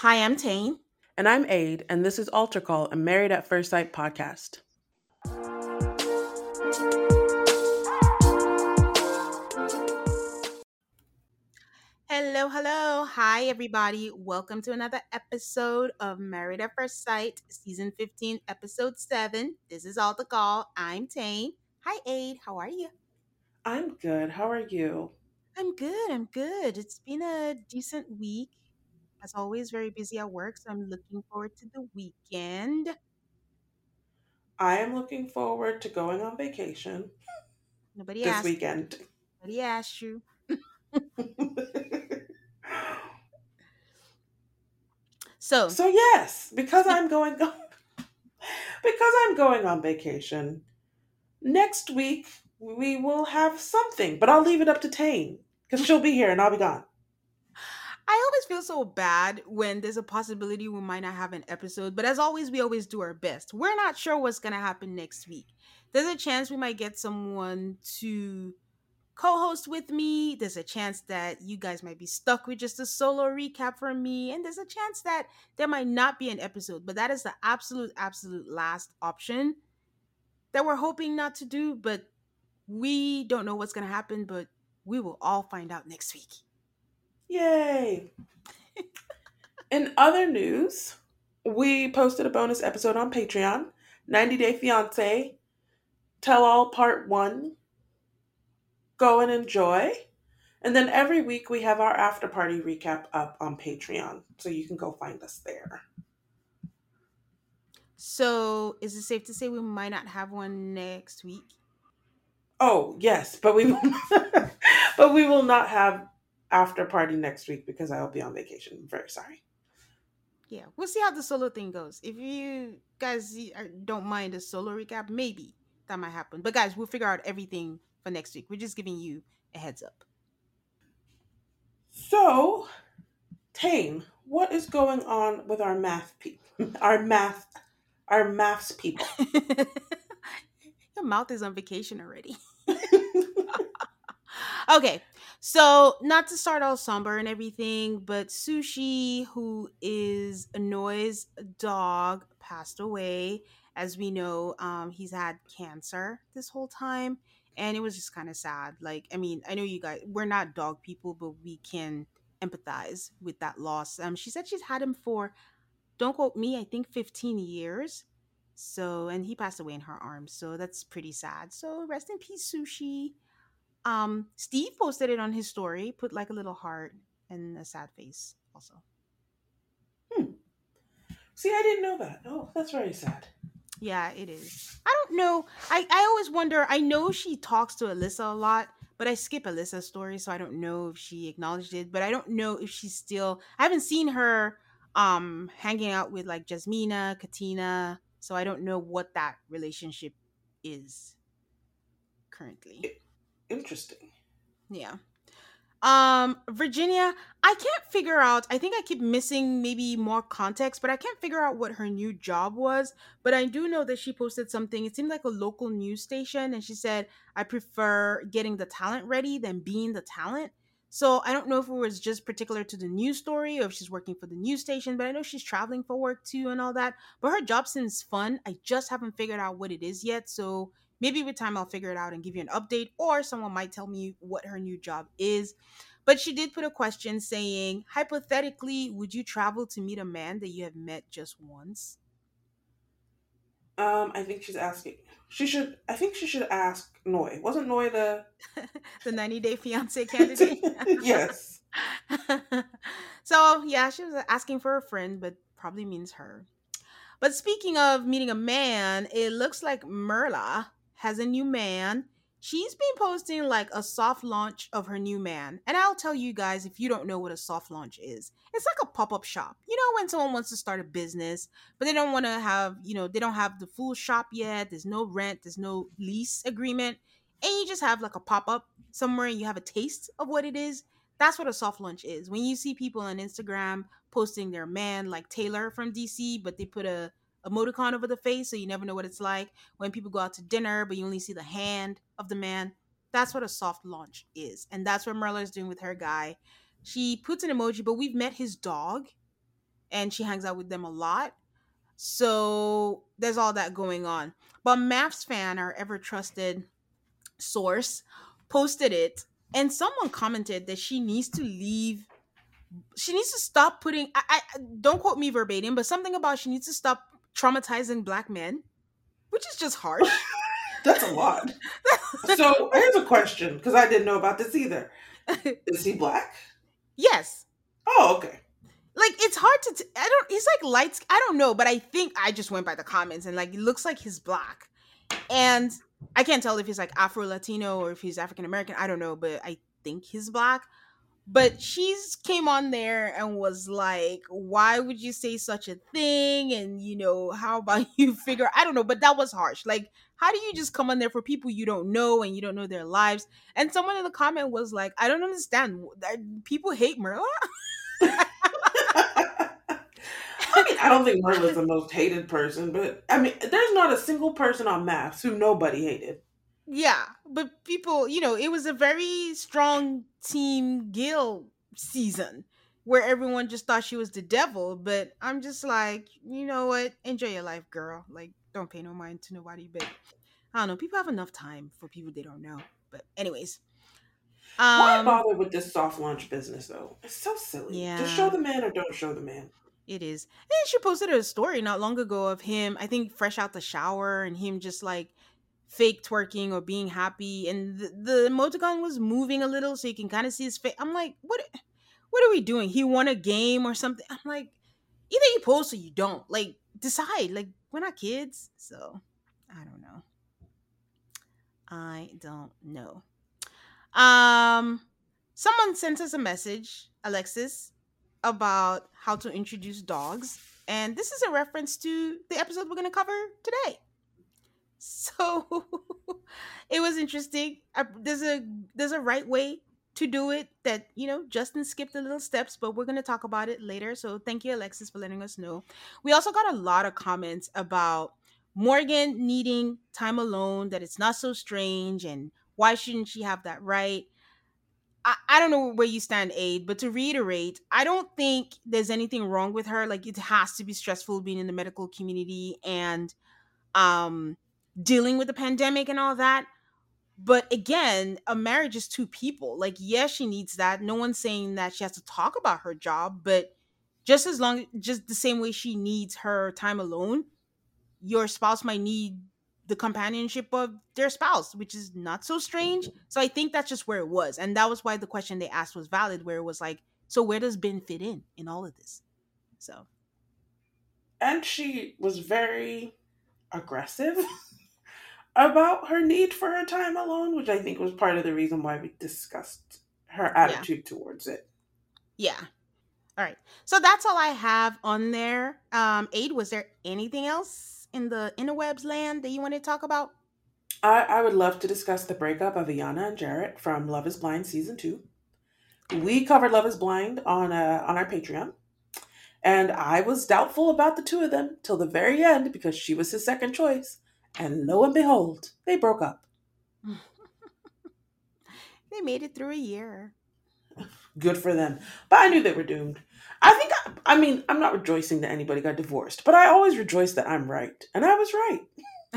Hi, I'm Tane. And I'm Aid, and this is Altar Call, a Married at First Sight podcast. Hello, hello. Hi, everybody. Welcome to another episode of Married at First Sight, Season 15, Episode 7. This is Altar Call. I'm Tane. Hi, Aid. How are you? I'm good. How are you? I'm good. I'm good. It's been a decent week. As always, very busy at work, so I'm looking forward to the weekend. I am looking forward to going on vacation Nobody this asked. weekend. Nobody asked you. So, so yes, because I'm going because I'm going on vacation. Next week we will have something, but I'll leave it up to Tane because she'll be here and I'll be gone. I always feel so bad when there's a possibility we might not have an episode, but as always, we always do our best. We're not sure what's going to happen next week. There's a chance we might get someone to co host with me. There's a chance that you guys might be stuck with just a solo recap from me. And there's a chance that there might not be an episode, but that is the absolute, absolute last option that we're hoping not to do. But we don't know what's going to happen, but we will all find out next week. Yay! In other news, we posted a bonus episode on Patreon 90 Day Fiance, Tell All Part 1. Go and enjoy. And then every week we have our after party recap up on Patreon. So you can go find us there. So, is it safe to say we might not have one next week? Oh, yes, but we will but we will not have after party next week because I will be on vacation. I'm very sorry. Yeah, we'll see how the solo thing goes. If you guys uh, don't mind a solo recap, maybe that might happen. But guys, we'll figure out everything for next week. We're just giving you a heads up. So, Tane, what is going on with our math people? Our math our maths people. Your mouth is on vacation already. okay, so not to start all somber and everything, but Sushi, who is Anoy's dog, passed away. As we know, um, he's had cancer this whole time, and it was just kind of sad. Like, I mean, I know you guys, we're not dog people, but we can empathize with that loss. Um, she said she's had him for, don't quote me, I think 15 years. So, and he passed away in her arms. So that's pretty sad. So rest in peace, Sushi. Um, Steve posted it on his story, put like a little heart and a sad face also. See, I didn't know that. Oh, that's very sad. Yeah, it is. I don't know. I, I always wonder. I know she talks to Alyssa a lot, but I skip Alyssa's story, so I don't know if she acknowledged it. But I don't know if she's still. I haven't seen her um hanging out with like Jasmina, Katina, so I don't know what that relationship is currently. Interesting. Yeah. Um, Virginia, I can't figure out. I think I keep missing maybe more context, but I can't figure out what her new job was. But I do know that she posted something. It seemed like a local news station, and she said, I prefer getting the talent ready than being the talent. So I don't know if it was just particular to the news story or if she's working for the news station, but I know she's traveling for work too and all that. But her job seems fun. I just haven't figured out what it is yet. So maybe with time I'll figure it out and give you an update, or someone might tell me what her new job is. But she did put a question saying, hypothetically, would you travel to meet a man that you have met just once? Um, I think she's asking. She should. I think she should ask Noi. Wasn't Noi the? the 90 day fiance candidate? yes. so, yeah, she was asking for a friend, but probably means her. But speaking of meeting a man, it looks like Myrla has a new man. she's been posting like a soft launch of her new man. And I'll tell you guys if you don't know what a soft launch is. It's like a pop-up shop. You know when someone wants to start a business, but they don't want to have, you know, they don't have the full shop yet. There's no rent, there's no lease agreement, and you just have like a pop-up somewhere and you have a taste of what it is. That's what a soft launch is. When you see people on Instagram posting their man like Taylor from DC, but they put a emoticon over the face so you never know what it's like when people go out to dinner but you only see the hand of the man. That's what a soft launch is and that's what Myrla is doing with her guy. She puts an emoji but we've met his dog and she hangs out with them a lot. So there's all that going on. But MAFS fan our ever trusted source posted it and someone commented that she needs to leave she needs to stop putting I, I don't quote me verbatim but something about she needs to stop traumatizing black men, which is just harsh. That's a lot. so here's a question because I didn't know about this either. Is he black? Yes. Oh, okay. Like it's hard to. T- I don't. He's like lights. I don't know, but I think I just went by the comments and like it looks like he's black, and I can't tell if he's like Afro Latino or if he's African American. I don't know, but I think he's black but she's came on there and was like why would you say such a thing? And you know how about you figure i don't know but that was harsh. Like how do you just come on there for people you don't know and you don't know their lives? And someone in the comment was like i don't understand. People hate Myrla I mean, I don't think Myrla's the most hated person, but I mean, there's not a single person on MAFS who nobody hated. Yeah, but people, you know, it was a very strong team Gil season where everyone just thought she was the devil. But I'm just like, you know what? Enjoy your life, girl. Like, don't pay no mind to nobody. But I don't know. People have enough time for people they don't know. But anyways. Um, Why bother with this soft launch business though? It's so silly. Yeah. Just show the man or don't show the man. It is. And she posted a story not long ago of him, I think fresh out the shower and him just like fake twerking or being happy and the, the emoticon was moving a little so you can kind of see his face i'm like what what are we doing? He won a game or something? I'm like either you post or you don't. Like decide. Like we're not kids so i don't know. I don't know. Um someone sent us a message alexis about how to introduce dogs and this is a reference to the episode we're going to cover today so it was interesting. I, there's a there's a right way to do it that you know Justin skipped the little steps, but we're gonna talk about it later. So thank you, Alexis, for letting us know. We also got a lot of comments about Morgan needing time alone, that it's not so strange, and why shouldn't she have that right? I, I don't know where you stand, Aid, but to reiterate, I don't think there's anything wrong with her. Like it has to be stressful being in the medical community and um dealing with the pandemic and all that. But again, a marriage is two people. Like, yes, she needs that. No one's saying that she has to talk about her job, but just as long, just the same way she needs her time alone, your spouse might need the companionship of their spouse, which is not so strange. Mm-hmm. So I think that's just where it was. And that was why the question they asked was valid, where it was like, so where does Ben fit in in all of this? So. And she was very aggressive about her need for her time alone, which I think was part of the reason why we discussed her attitude yeah. towards it. Yeah. All right. So that's all I have on there. Um, Aid, was there anything else in the interwebs land that you want to talk about? I, I would love to discuss the breakup of Iyanna and Jarrette from Love is Blind season two. We covered Love is Blind on uh, on our Patreon. And I was doubtful about the two of them till the very end because she was his second choice. And lo and behold, they broke up. they made it through a year. Good for them. But I knew they were doomed. I think, I, I mean, I'm not rejoicing that anybody got divorced, but I always rejoice that I'm right. And I was right.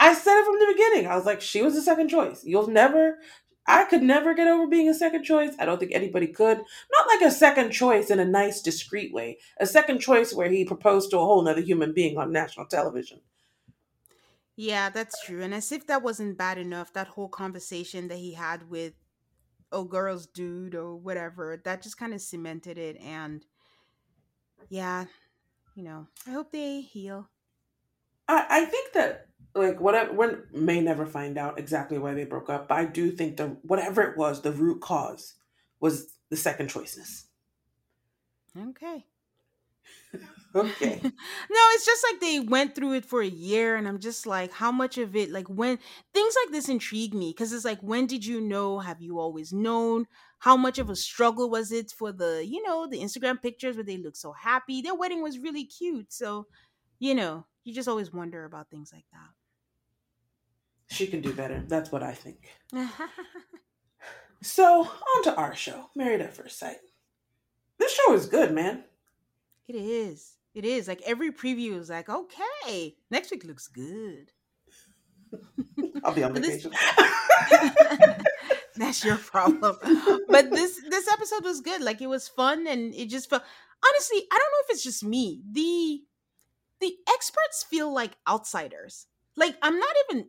I said it from the beginning. I was like, she was the second choice. You'll never, I could never get over being a second choice. I don't think anybody could. Not like a second choice in a nice, discreet way. A second choice where he proposed to a whole other human being on national television. Yeah, that's true. And as if that wasn't bad enough, that whole conversation that he had with oh girl's dude or whatever, that just kind of cemented it and yeah, you know, I hope they heal. I, I think that like whatever we may never find out exactly why they broke up, but I do think the whatever it was, the root cause was the second choiceness. Okay. Okay. no, it's just like they went through it for a year, and I'm just like, how much of it, like when things like this intrigue me because it's like, when did you know? Have you always known? How much of a struggle was it for the, you know, the Instagram pictures where they look so happy? Their wedding was really cute. So, you know, you just always wonder about things like that. She can do better. That's what I think. so, on to our show, Married at First Sight. This show is good, man. It is. It is. Like every preview is like, okay, next week looks good. I'll be on vacation. That's your problem. But this this episode was good. Like it was fun and it just felt honestly, I don't know if it's just me. The the experts feel like outsiders. Like I'm not even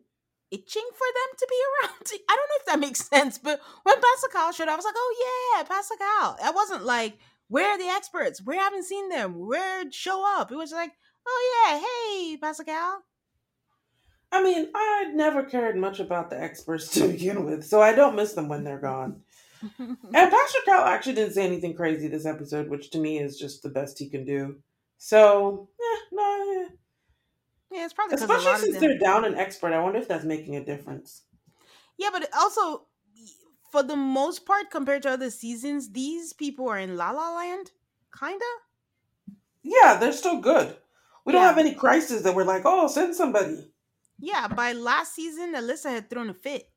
itching for them to be around. I don't know if that makes sense, but when Pastor Cal showed up, I was like, oh yeah, Pastor Cal. I wasn't like, where are the experts? We haven't seen them. Where show up? It was like, oh yeah, hey, Pastor Cal. I mean, I never cared much about the experts to begin with, so I don't miss them when they're gone. and Pastor Cal actually didn't say anything crazy this episode, which to me is just the best he can do. So, eh, no, eh. Yeah, it's probably especially since they're down an expert. I wonder if that's making a difference. Yeah, but also, for the most part, compared to other seasons, these people are in La La Land, kinda. Yeah, they're still good. We don't have any crisis that we're like, oh, send somebody. Yeah, by last season, Alyssa had thrown a fit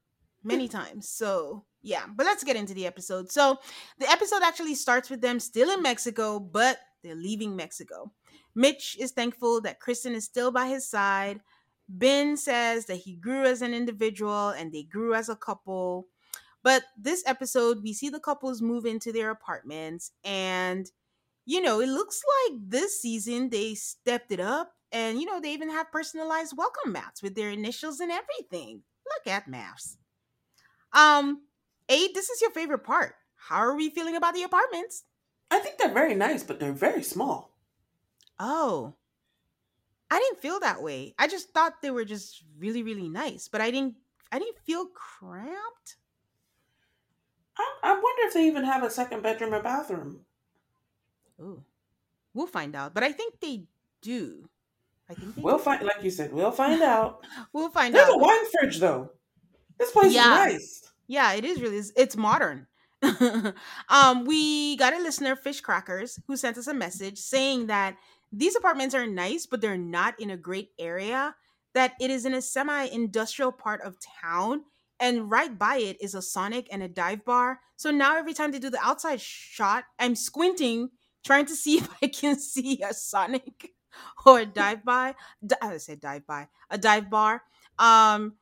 many times. So yeah, but let's get into the episode. So the episode actually starts with them still in Mexico, but they're leaving Mexico. Mitch is thankful that Kristen is still by his side. Ben says that he grew as an individual and they grew as a couple. But this episode, we see the couples move into their apartments, and you know, it looks like this season they stepped it up. And you know, they even have personalized welcome mats with their initials and everything. Look at maths. Um, Aid, this is your favorite part. How are we feeling about the apartments? I think they're very nice, but they're very small. Oh. I didn't feel that way. I just thought they were just really, really nice, but I didn't I didn't feel cramped. I, I wonder if they even have a second bedroom or bathroom. Ooh. We'll find out. But I think they do. I think we'll do. find like you said, we'll find out. we'll find There's out. There's a wine fridge though. This place yeah. is nice. Yeah, it is really it's, it's modern. um, we got a listener, Fish Crackers, who sent us a message saying that these apartments are nice, but they're not in a great area, that it is in a semi industrial part of town. And right by it is a Sonic and a dive bar. So now every time they do the outside shot, I'm squinting, trying to see if I can see a Sonic or a dive by. I said dive by, a dive bar. Um,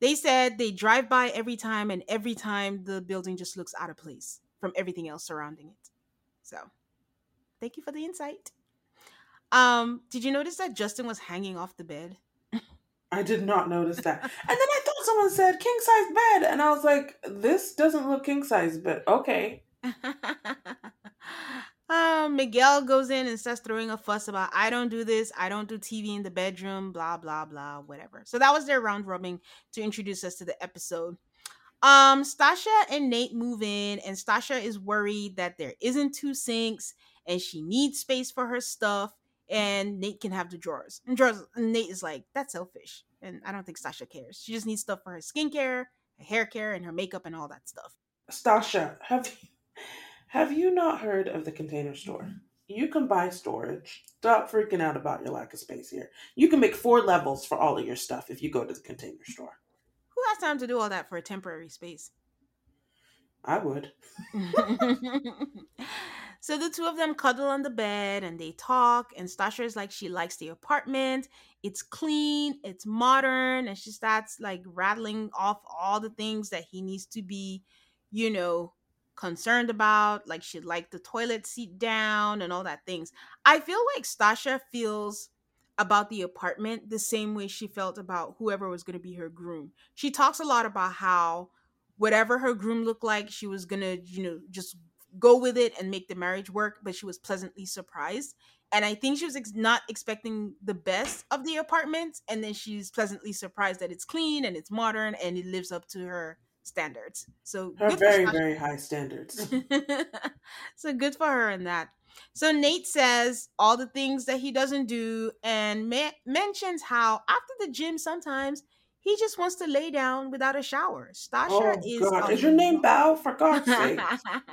they said they drive by every time, and every time the building just looks out of place from everything else surrounding it. So, thank you for the insight. Um, did you notice that Justin was hanging off the bed? I did not notice that. and then I someone said king size bed, and I was like, this doesn't look king size, but okay. um, Miguel goes in and starts throwing a fuss about I don't do this, I don't do TV in the bedroom, blah blah blah, whatever. So that was their round robin to introduce us to the episode. Um, Stasha and Nate move in, and Stasha is worried that there isn't two sinks and she needs space for her stuff and Nate can have the drawers. And drawers and Nate is like, that's selfish. And I don't think Stasha cares. She just needs stuff for her skincare, her hair care, and her makeup and all that stuff. Stasha, have you, have you not heard of the container store? You can buy storage. Stop freaking out about your lack of space here. You can make four levels for all of your stuff if you go to the container store. Who has time to do all that for a temporary space? I would. So the two of them cuddle on the bed and they talk. And Stasha is like, she likes the apartment. It's clean, it's modern. And she starts like rattling off all the things that he needs to be, you know, concerned about. Like she'd like the toilet seat down and all that things. I feel like Stasha feels about the apartment the same way she felt about whoever was going to be her groom. She talks a lot about how whatever her groom looked like, she was going to, you know, just go with it and make the marriage work, but she was pleasantly surprised. And I think she was ex- not expecting the best of the apartment, and then she's pleasantly surprised that it's clean and it's modern and it lives up to her standards. So Her very, very high standards. so good for her in that. So Nate says all the things that he doesn't do and ma- mentions how after the gym sometimes he just wants to lay down without a shower. Stasha Oh is God, is your name. Bao? For God's sake!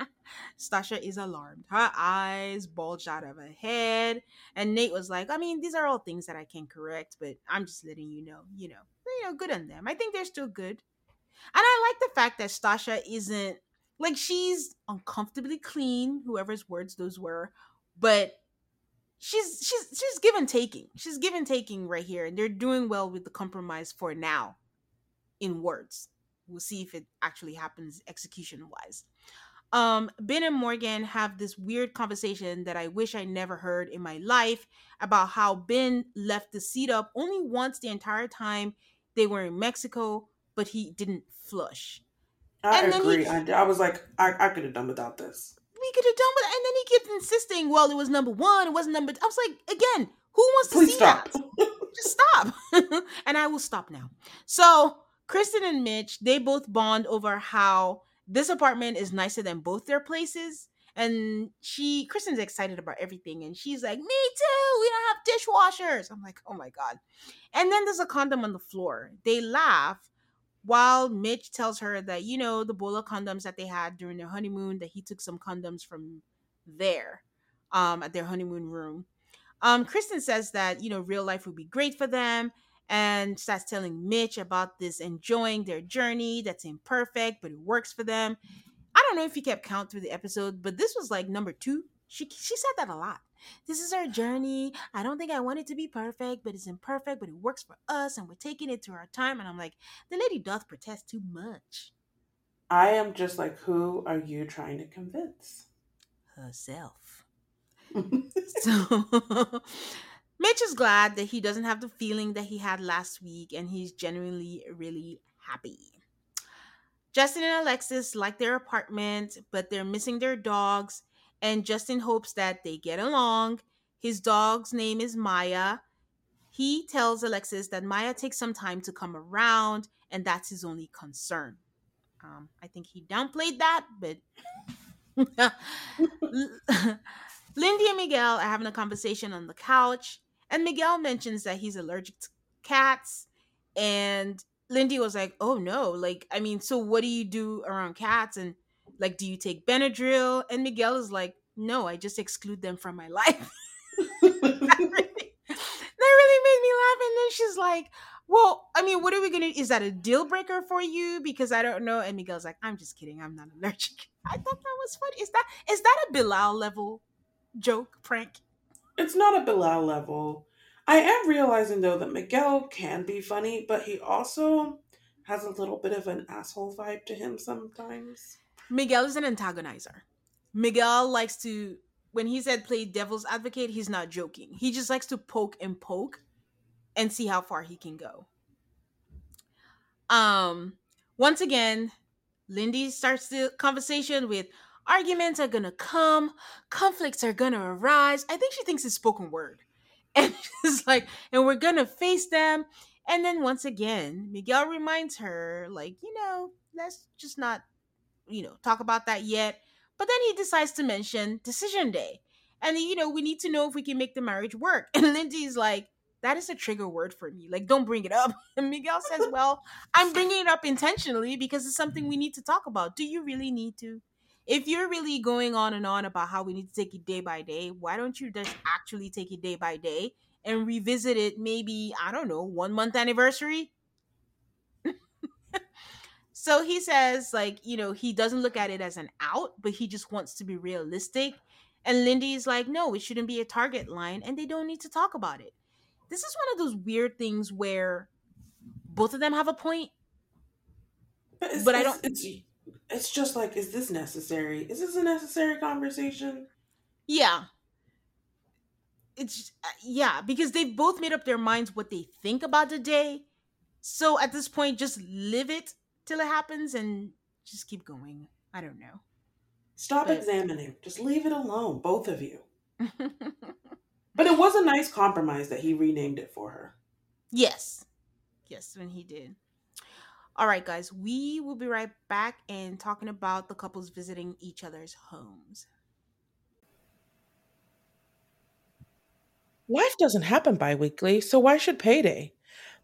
Stasha is alarmed. Her eyes bulged out of her head. And Nate was like, I mean, these are all things that I can correct, but I'm just letting you know, you know, you know, good on them. I think they're still good. And I like the fact that Stasha isn't like she's uncomfortably clean, whoever's words those were, but she's she's she's give and taking. She's give and taking right here, and they're doing well with the compromise for now in words. We'll see if it actually happens execution wise. Um, Ben and Morgan have this weird conversation that I wish I never heard in my life about how Ben left the seat up only once the entire time they were in Mexico, but he didn't flush. I And then he- agree. I, I was like, I, I could have done without this. We could have done with and then he kept insisting, well, it was number one, it wasn't number I was like, again, who wants to Please see stop. that? just stop. and I will stop now. So Kristen and Mitch, they both bond over how this apartment is nicer than both their places. And she, Kristen's excited about everything. And she's like, Me too. We don't have dishwashers. I'm like, Oh my God. And then there's a condom on the floor. They laugh while Mitch tells her that, you know, the bowl of condoms that they had during their honeymoon, that he took some condoms from there um, at their honeymoon room. Um, Kristen says that you know real life would be great for them, and starts telling Mitch about this enjoying their journey that's imperfect, but it works for them. I don't know if you kept count through the episode, but this was like number two. She she said that a lot. This is our journey. I don't think I want it to be perfect, but it's imperfect, but it works for us, and we're taking it to our time. And I'm like, the lady doth protest too much I am just like, who are you trying to convince? herself. So Mitch is glad that he doesn't have the feeling that he had last week and he's genuinely really happy. Justin and Alexis like their apartment, but they're missing their dogs, and Justin hopes that they get along. His dog's name is Maya. He tells Alexis that Maya takes some time to come around, and that's his only concern. Um, I think he downplayed that, but Lindy and Miguel are having a conversation on the couch, and Miguel mentions that he's allergic to cats. And Lindy was like, Oh no, like, I mean, so what do you do around cats? And like, do you take Benadryl? And Miguel is like, No, I just exclude them from my life. that, really, that really made me laugh. And then she's like, Well, I mean, what are we gonna is that a deal breaker for you? Because I don't know. And Miguel's like, I'm just kidding, I'm not allergic. I thought that was funny. Is that is that a Bilal level joke prank? it's not a Bilal level. I am realizing though that Miguel can be funny, but he also has a little bit of an asshole vibe to him sometimes. Miguel is an antagonizer. Miguel likes to when he said play devil's advocate, he's not joking. He just likes to poke and poke and see how far he can go. Um once again, Lindy starts the conversation with arguments are gonna come, conflicts are gonna arise. I think she thinks it's spoken word. And it's like, and we're gonna face them. And then once again, Miguel reminds her, like, you know, let's just not, you know, talk about that yet. But then he decides to mention decision day. And, you know, we need to know if we can make the marriage work. And Lindy's like, that is a trigger word for me. Like, don't bring it up. And Miguel says, well, I'm bringing it up intentionally because it's something we need to talk about. Do you really need to? If you're really going on and on about how we need to take it day by day, why don't you just actually take it day by day and revisit it maybe, I don't know, one month anniversary? So he says, like, you know, he doesn't look at it as an out, but he just wants to be realistic. And Lindy's like, no, it shouldn't be a target line, and they don't need to talk about it. This is one of those weird things where both of them have a point. But, it's, But I don't- It's, it's just like, is this necessary? Is this a necessary conversation? Yeah. It's uh, yeah, because they've both made up their minds what they think about the day. So at this point, just live it till it happens and just keep going. I don't know. Stop but... examining. Just leave it alone, both of you. but it was a nice compromise that he renamed it for her. Yes. Yes, when he did. All right, guys, we will be right back and talking about the couples visiting each other's homes. Life doesn't happen bi weekly, so why should payday?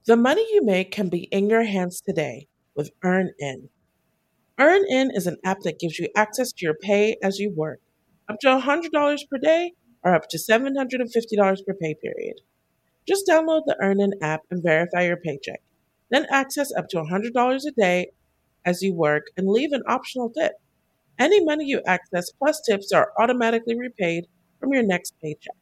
The money you make can be in your hands today with EarnIn. EarnIn is an app that gives you access to your pay as you work, up to $100 per day or up to $750 per pay period. Just download the EarnIn app and verify your paycheck. Then access up to $100 a day as you work and leave an optional tip. Any money you access plus tips are automatically repaid from your next paycheck.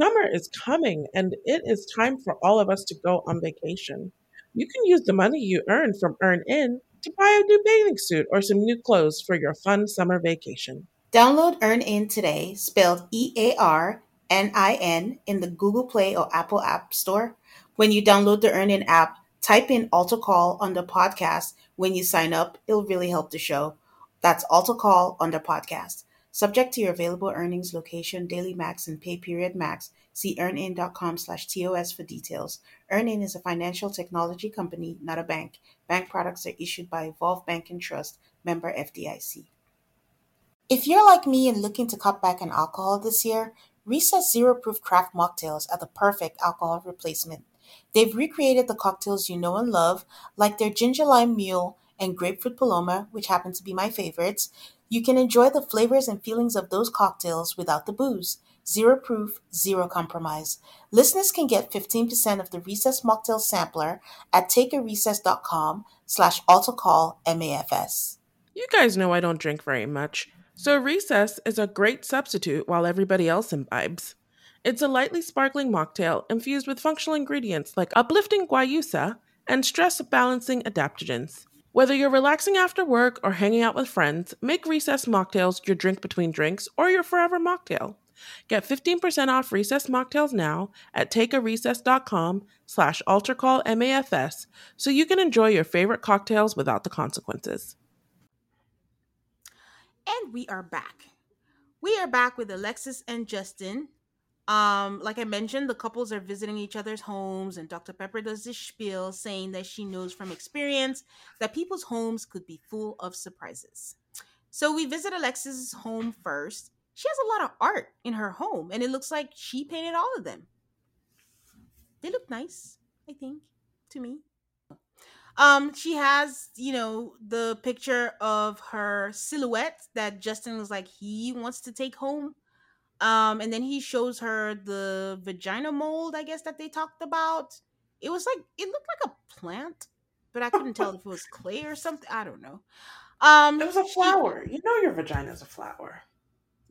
Summer is coming and it is time for all of us to go on vacation. You can use the money you earn from EarnIn to buy a new bathing suit or some new clothes for your fun summer vacation. Download EarnIn today, spelled E A R N I N, in the Google Play or Apple App Store. When you download the EarnIn app, Type in Altar Call the podcast when you sign up. It'll really help the show. That's Altar Call the podcast. Subject to your available earnings, location, daily max, and pay period max. See earnin.com slash TOS for details. EarnIn is a financial technology company, not a bank. Bank products are issued by Evolve Bank and Trust, member FDIC. If you're like me and looking to cut back on alcohol this year, Recess Zero Proof Craft Mocktails are the perfect alcohol replacement. They've recreated the cocktails you know and love, like their ginger lime mule and grapefruit paloma, which happen to be my favorites. You can enjoy the flavors and feelings of those cocktails without the booze. Zero proof, zero compromise. Listeners can get 15% of the Recess Mocktail Sampler at takearecess.com slash MAFS. You guys know I don't drink very much, so Recess is a great substitute while everybody else imbibes. It's a lightly sparkling mocktail infused with functional ingredients like uplifting guayusa and stress balancing adaptogens. Whether you're relaxing after work or hanging out with friends, make Recess mocktails your drink between drinks or your forever mocktail. Get 15% off Recess mocktails now at takearecess.com slash altarcallmafs so you can enjoy your favorite cocktails without the consequences. And we are back. We are back with Alexis and Justin um, like I mentioned, the couples are visiting each other's homes, and Dr. Pepper does this spiel saying that she knows from experience that people's homes could be full of surprises. So we visit Alexis's home first. She has a lot of art in her home, and it looks like she painted all of them. They look nice, I think, to me. Um, she has, you know, the picture of her silhouette that Justin was like he wants to take home um, and then he shows her the vagina mold, I guess that they talked about. It was like it looked like a plant, but I couldn't tell if it was clay or something. I don't know. Um, it was a flower. She, you know your vagina is a flower,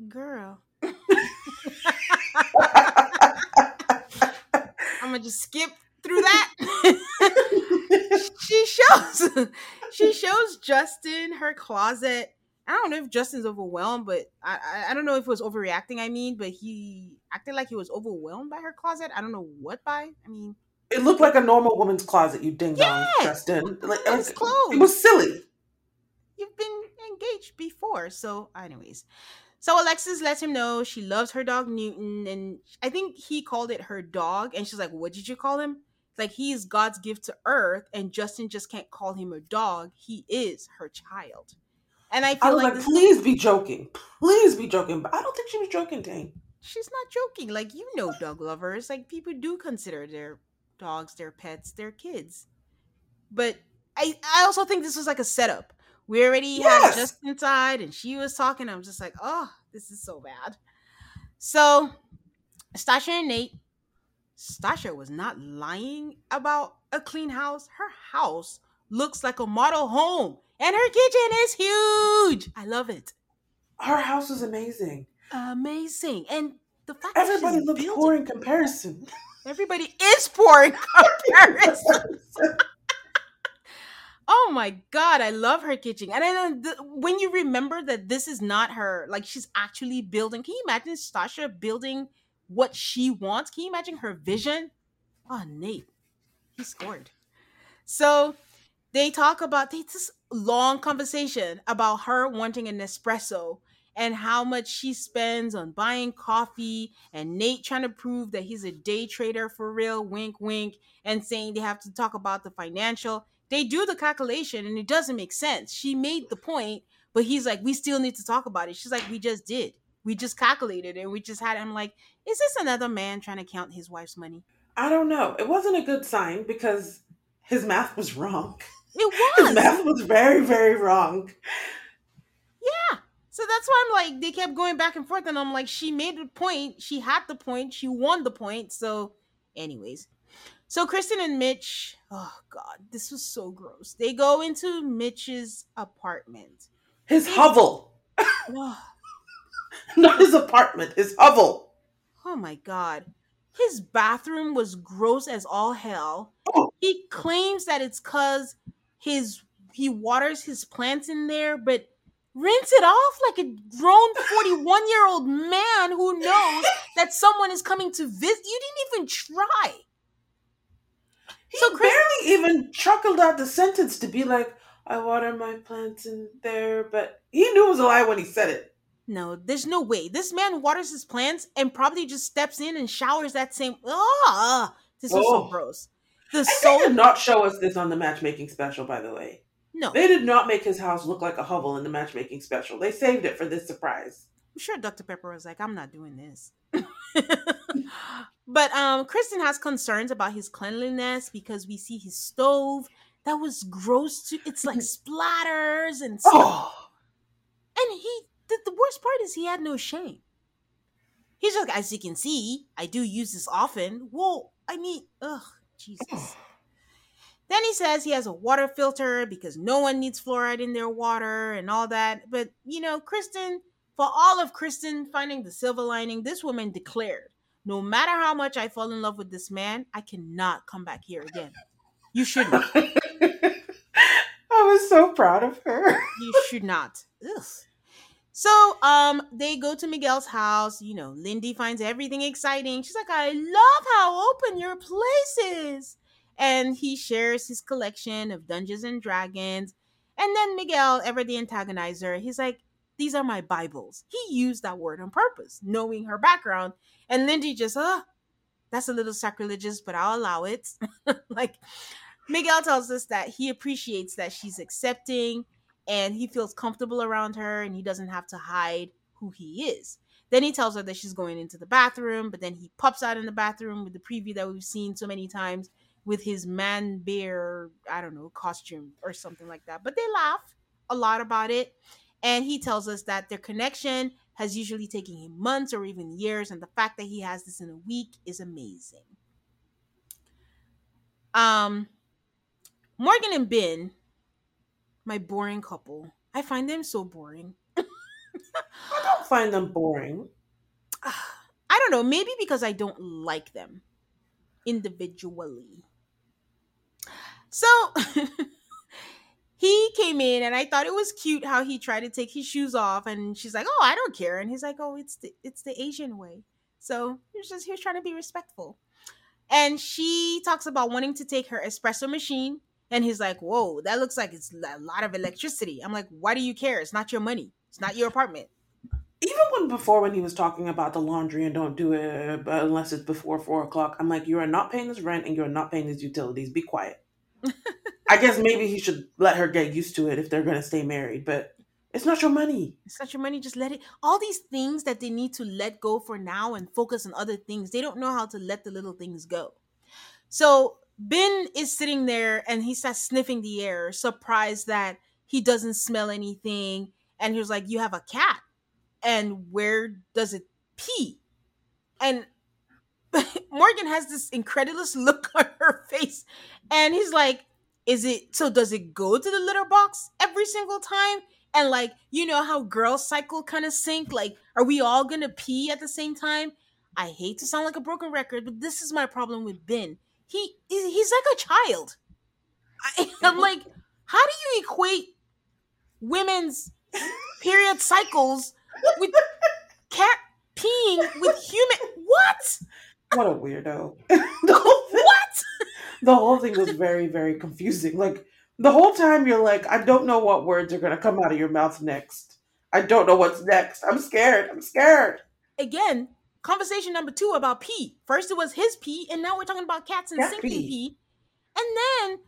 girl. I'm gonna just skip through that. she shows she shows Justin her closet I don't know if Justin's overwhelmed, but I, I, I don't know if it was overreacting. I mean, but he acted like he was overwhelmed by her closet. I don't know what by. I mean, it looked like a normal woman's closet. You ding dong, yes, Justin. Like it was, clothes. it was silly. You've been engaged before, so anyways. So Alexis lets him know she loves her dog Newton, and I think he called it her dog, and she's like, "What did you call him?" Like he's God's gift to Earth, and Justin just can't call him a dog. He is her child. And I feel I was like, like please be joking. Please be joking. But I don't think she was joking, Dang. She's not joking. Like, you know, dog lovers. Like, people do consider their dogs, their pets, their kids. But I, I also think this was like a setup. We already yes. had Justin inside and she was talking. I'm just like, oh, this is so bad. So, Stasha and Nate, Stasha was not lying about a clean house. Her house looks like a model home. And her kitchen is huge. I love it. Her house is amazing. Amazing. And the fact everybody looks poor in comparison. Everybody is poor in comparison. oh my god, I love her kitchen. And then the, when you remember that this is not her, like she's actually building. Can you imagine Stasha building what she wants? Can you imagine her vision? Oh, Nate, he scored. So they talk about they this long conversation about her wanting an espresso and how much she spends on buying coffee and Nate trying to prove that he's a day trader for real, wink wink, and saying they have to talk about the financial. They do the calculation and it doesn't make sense. She made the point, but he's like, we still need to talk about it. She's like, we just did. We just calculated and we just had him like, is this another man trying to count his wife's money? I don't know. It wasn't a good sign because his math was wrong. It was. His math was very, very wrong. Yeah. So that's why I'm like, they kept going back and forth, and I'm like, she made the point, she had the point, she won the point. So, anyways, so Kristen and Mitch, oh god, this was so gross. They go into Mitch's apartment. His hovel, not his apartment, his hovel. oh my god. His bathroom was gross as all hell. Oh. He claims that it's cause his he waters his plants in there, but rinse it off like a grown 41 year old man who knows that someone is coming to visit. You didn't even try. He So Chris- barely even chuckled out the sentence to be like, I water my plants in there, but he knew it was a lie when he said it. No, there's no way. This man waters his plants and probably just steps in and showers that same. Ah, this is so Oh. gross. The And they soul. did not show us this on the matchmaking special, by the way. No, They did not make his house look like a hovel in the matchmaking special. They saved it for this surprise. I'm sure Dr. Pepper was like, I'm not doing this. but um Kristen has concerns about his cleanliness because we see his stove that was gross too. It's like splatters and stuff. Oh, And he the, the worst part is he had no shame. He's just like, as you can see, I do use this often. Well, I mean, ugh, Jesus. Then he says he has a water filter because no one needs fluoride in their water and all that. But you know, Kristen, for all of Kristen finding the silver lining, this woman declared, no matter how much I fall in love with this man, I cannot come back here again. You should not. I was so proud of her. you should not. Ugh. So, um, they go to Miguel's house. You know, Lindy finds everything exciting. She's like, "I love how open your place is," and he shares his collection of Dungeons and Dragons. And then Miguel, ever the antagonizer, he's like, "These are my Bibles." He used that word on purpose, knowing her background. And Lindy just, "Uh, that's a little sacrilegious, but I'll allow it." like, Miguel tells us that he appreciates that she's accepting and he feels comfortable around her and he doesn't have to hide who he is. Then he tells her that she's going into the bathroom, but then he pops out in the bathroom with the preview that we've seen so many times with his man bear, I don't know, costume or something like that. But they laugh a lot about it. And he tells us that their connection has usually taken him months or even years, and the fact that he has this in a week is amazing. Um, Morgan and Ben, my boring couple. I find them so boring. I don't find them boring. I don't know, maybe because I don't like them individually. So he came in and I thought it was cute how he tried to take his shoes off and she's like, "Oh, I don't care." And he's like, "Oh, it's the it's the Asian way." So he was just he was trying to be respectful. And she talks about wanting to take her espresso machine and he's like, "Whoa, that looks like it's a lot of electricity." I'm like, "Why do you care? It's not your money. It's not your apartment." Even when before when he was talking about the laundry and don't do it uh, unless it's before four o'clock, I'm like, you are not paying this rent and you're not paying these utilities. Be quiet. I guess maybe he should let her get used to it if they're gonna stay married, but it's not your money. It's not your money. Just let it. All these things that they need to let go for now and focus on other things. They don't know how to let the little things go. So Ben is sitting there and he starts sniffing the air, surprised that he doesn't smell anything. And he was like, "You have a cat, and where does it pee?" And Morgan has this incredulous look on her face, and he's like, "Is it so? Does it go to the litter box every single time?" and like you know how girls cycle kind of sync like are we all gonna pee at the same time i hate to sound like a broken record but this is my problem with ben he he's like a child I, i'm like how do you equate women's period cycles with cat peeing with human what What a weirdo. the, whole thing, what the whole thing was very, very confusing. Like, The whole time you're like, I don't know what words are going to come out of your mouth next. I don't know what's next. I'm scared. I'm scared. Again, conversation number two about pee. First it was his pee, and now we're talking about cats and Cat sinking pee. pee. And then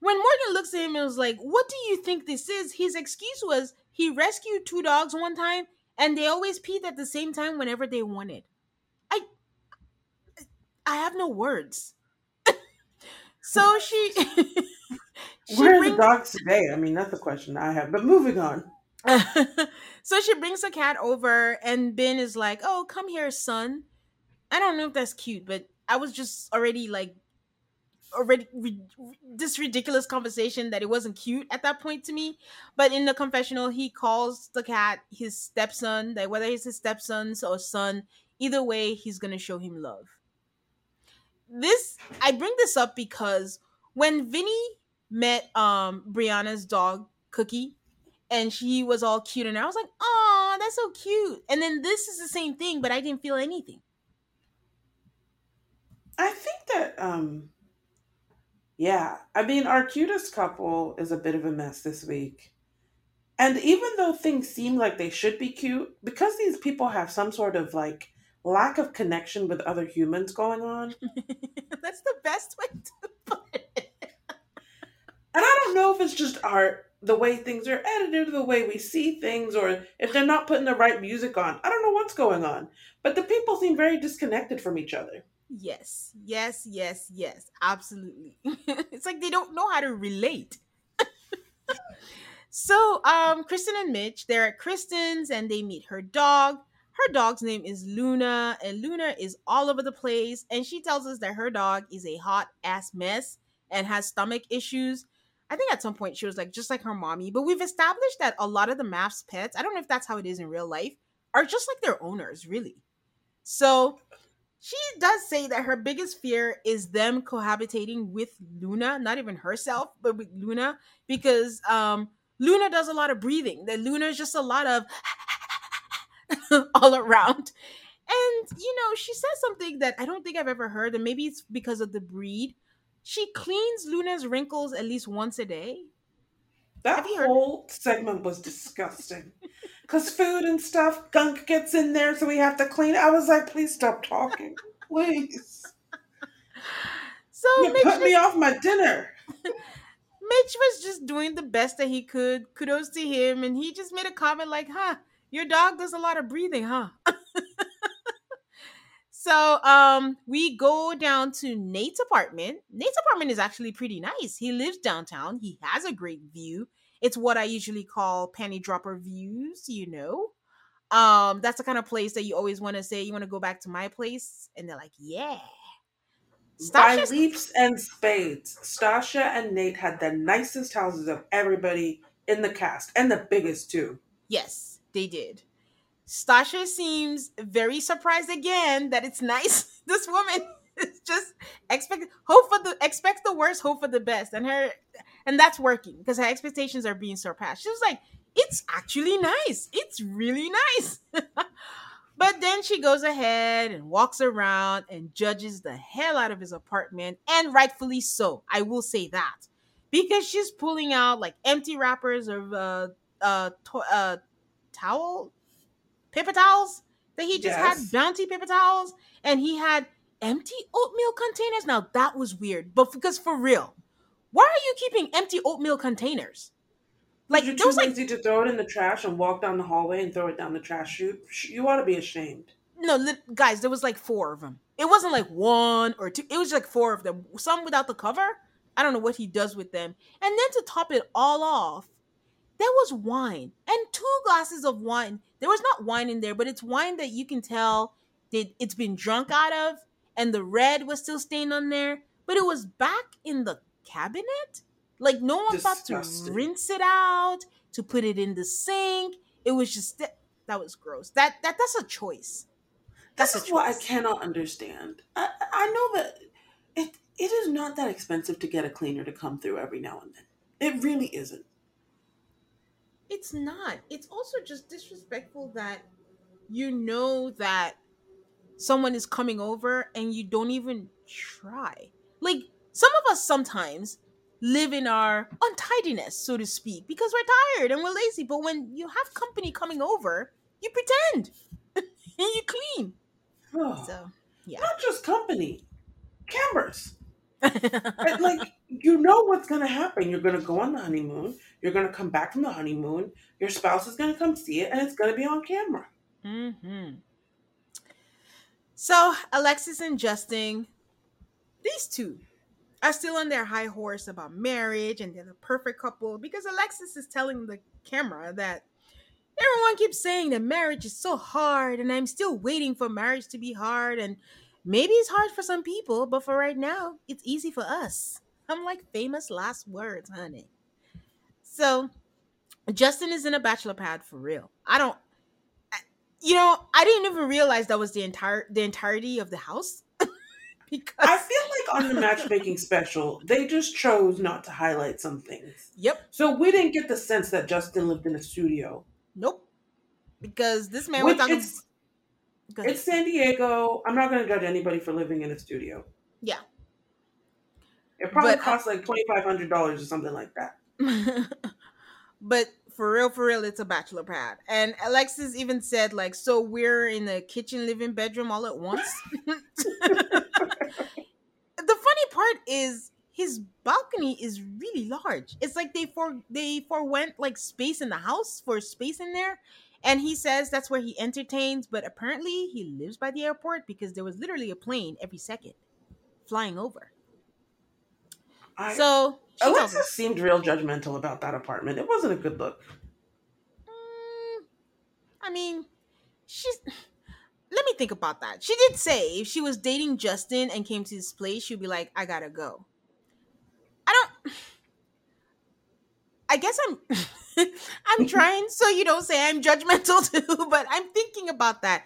when Morgan looks at him and was like, What do you think this is? His excuse was he rescued two dogs one time and they always peed at the same time whenever they wanted. I have no words. so she she Where are brings the dogs today? I mean, that's the question I have. But moving on. so she brings the cat over, and Binh is like, "Oh, come here, son." I don't know if that's cute, but I was just already like, already re- this ridiculous conversation that it wasn't cute at that point to me. But in the confessional, he calls the cat his stepson. Like whether he's his stepson or son, either way, he's gonna show him love. This I bring this up because when Vinny met um Brianna's dog Cookie and she was all cute and I was like, "Oh, that's so cute." And then this is the same thing, but I didn't feel anything. I think that, um, yeah. I mean, our cutest couple is a bit of a mess this week. And even though things seem like they should be cute, because these people have some sort of like lack of connection with other humans going on, that's the best way to put it. And I don't know if it's just art, the way things are edited, the way we see things, or if they're not putting the right music on. I don't know what's going on. But the people seem very disconnected from each other. Yes, yes, yes, yes, absolutely. it's like they don't know how to relate. so, um, Kristen and Mitch, they're at Kristen's and they meet her dog. Her dog's name is Luna, and Luna is all over the place. And she tells us that her dog is a hot ass mess and has stomach issues. I think at some point she was like just like her mommy, but we've established that a lot of the MAFS pets, I don't know if that's how it is in real life, are just like their owners, really. So she does say that her biggest fear is them cohabitating with Luna, not even herself, but with Luna, because um, Luna does a lot of breathing. That Luna is just a lot of all around. And you know, she says something that I don't think I've ever heard, and maybe it's because of the breed. She cleans Luna's wrinkles at least once a day. That whole segment was disgusting. Because food and stuff, gunk gets in there, so we have to clean it. I was like, please stop talking. Please. So You Mitch, put me off my dinner. Mitch was just doing the best that he could. Kudos to him, and he just made a comment like, "Huh, your dog does a lot of breathing, huh?" so, um, we go down to Nate's apartment. Nate's apartment is actually pretty nice. He lives downtown. He has a great view. It's what I usually call panty dropper views, you know. Um, that's the kind of place that you always want to say you want to go back to my place, and they're like, "Yeah." By leaps and spades, Stasha and Nate had the nicest houses of everybody in the cast, and the biggest too. Yes, they did. Stasha seems very surprised again that it's nice. This woman is just expect hope for the expect the worst, hope for the best, and her and that's working because her expectations are being surpassed. She was like, "It's actually nice. It's really nice." but then she goes ahead and walks around and judges the hell out of his apartment, and rightfully so. I will say that because she's pulling out like empty wrappers of uh uh, to- uh towel paper towels that he just Yes. had bounty paper towels and he had empty oatmeal containers now that was weird but because for real why are you keeping empty oatmeal containers like You're too was like lazy to throw it in the trash and walk down the hallway and throw it down the trash chute. You ought to be ashamed. no li- guys there was like four of them it wasn't like one or two it was like four of them some without the cover i don't know what he does with them and then to top it all off there was wine and two glasses of wine. There was not wine in there but it's wine that you can tell that it's been drunk out of and the red was still stained on there but it was back in the cabinet. Like no one thought to rinse it out to put it in the sink. It was just that, that was gross. That that that's a choice. This That's is a what I cannot understand. I, I know that it it is not that expensive to get a cleaner to come through every now and then. It really isn't. It's not. It's also just disrespectful that you know that someone is coming over and you don't even try. Like some of us sometimes live in our untidiness, so to speak, because we're tired and we're lazy. But when you have company coming over, you pretend and you clean. Oh, So yeah. Not just company, cameras. And, like you know what's gonna happen. You're gonna go on the honeymoon. You're gonna come back from the honeymoon. Your spouse is gonna come see it, and it's gonna be on camera. hmm So Alexis and Justin, these two are still on their high horse about marriage and they're the perfect couple because Alexis is telling the camera that everyone keeps saying that marriage is so hard and I'm still waiting for marriage to be hard and maybe it's hard for some people, but for right now, it's easy for us. I'm like famous last words, honey. So Justin is in a bachelor pad for real. I don't you know, I didn't even realize that was the entire the entirety of the house. because I feel like on the matchmaking special, they just chose not to highlight some things. Yep. So we didn't get the sense that Justin lived in a studio. Nope. Because this man Which was talking it's Go ahead. it's San Diego. I'm not gonna judge anybody for living in a studio. Yeah. It probably But, uh, costs like twenty five hundred dollars or something like that. but for real, for real, it's a bachelor pad. And Alexis even said, like, so we're in the kitchen, living bedroom all at once. the funny part is his balcony is really large. It's like they for they forwent like space in the house for space in there. And he says that's where he entertains, but apparently he lives by the airport because there was literally a plane every second flying over. I, So Alexis seemed real judgmental about that apartment. It wasn't a good look. Mm, I mean, she's. Let me think about that. She did say if she was dating Justin and came to this place, she'd be like, "I gotta go." I don't. I guess I'm. I'm mm-hmm. trying so you don't say I'm judgmental too, but I'm thinking about that.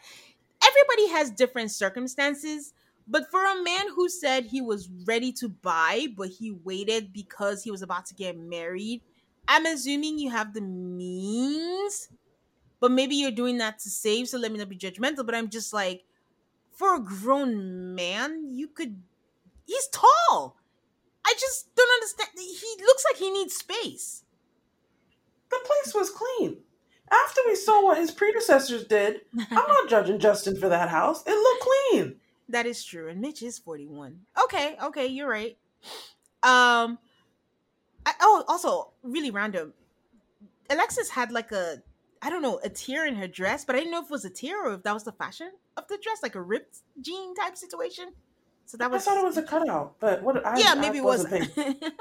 Everybody has different circumstances, but for a man who said he was ready to buy, but he waited because he was about to get married, I'm assuming you have the means, but maybe you're doing that to save. So let me not be judgmental, but I'm just like, for a grown man, you could. He's tall. I just don't understand. He looks like he needs space. The place was clean. After we saw what his predecessors did, I'm not judging Justin for that house. It looked clean. That is true. And Mitch is 41. Okay, okay, you're right. Um I, oh, also really random. Alexis had like a I don't know, a tear in her dress, but I didn't know if it was a tear or if that was the fashion of the dress, like a ripped jean type situation. So that was I thought it was a cutout, but what? I, Yeah, I maybe it wasn't was.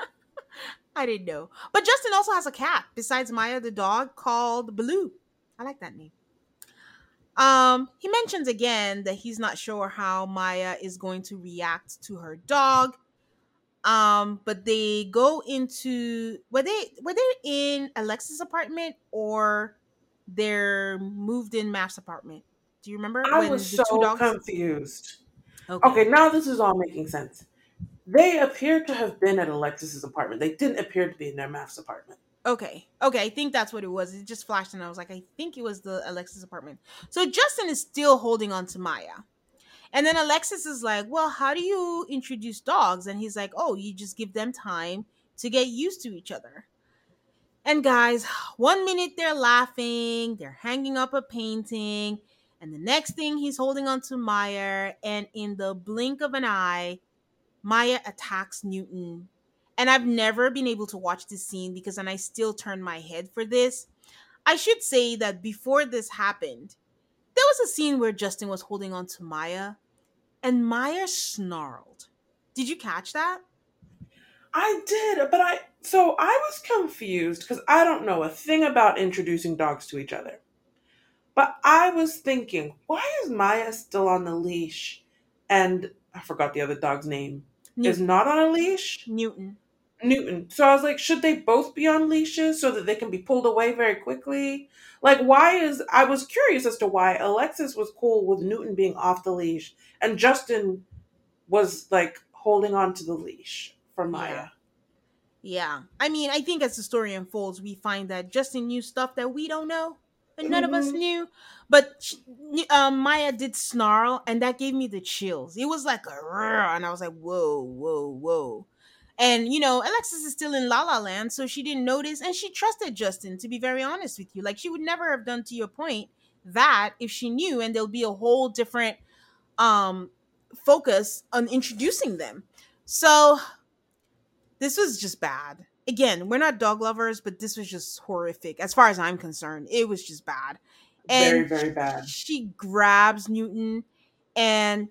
I didn't know. But Justin also has a cat besides Maya the dog called Blue. I like that name. Um, he mentions again that he's not sure how Maya is going to react to her dog. Um, but they go into were they were they in Alexis' apartment or their moved in MAFS apartment? Do you remember? I when was so confused. Okay. Okay, now this is all making sense. They appeared to have been at Alexis's apartment. They didn't appear to be in their MAFS apartment. Okay. Okay. I think that's what it was. It just flashed and I was like, I think it was the Alexis apartment. So Justin is still holding on to Maya. And then Alexis is like, Well, how do you introduce dogs? And he's like, Oh, you just give them time to get used to each other. And guys, one minute they're laughing, they're hanging up a painting, and the next thing he's holding on to Maya. And in the blink of an eye, Maya attacks Newton and I've never been able to watch this scene because and I still turn my head for this. I should say that before this happened, there was a scene where Justin was holding on to Maya and Maya snarled. Did you catch that? I did, but I so I was confused because I don't know a thing about introducing dogs to each other. But I was thinking, why is Maya still on the leash? And I forgot the other dog's name. Is not on a leash? Newton. Newton. So I was like, should they both be on leashes so that they can be pulled away very quickly? Like, why is I was curious as to why Alexis was cool with Newton being off the leash and Justin was like holding on to the leash for Maya. Yeah. Yeah. I mean, I think as the story unfolds, we find that Justin knew stuff that we don't know and none of us Mhm. knew. But um, Maya did snarl, and that gave me the chills. It was like a roar, and I was like, whoa, whoa, whoa. And you know, Alexis is still in La La Land, so she didn't notice, and she trusted Justin. To be very honest with you, like she would never have done to your point that if she knew, and there'll be a whole different um focus on introducing them. So this was just bad. Again, we're not dog lovers, but this was just horrific as far as I'm concerned. It was just bad. And very, very bad. She grabs Newton, and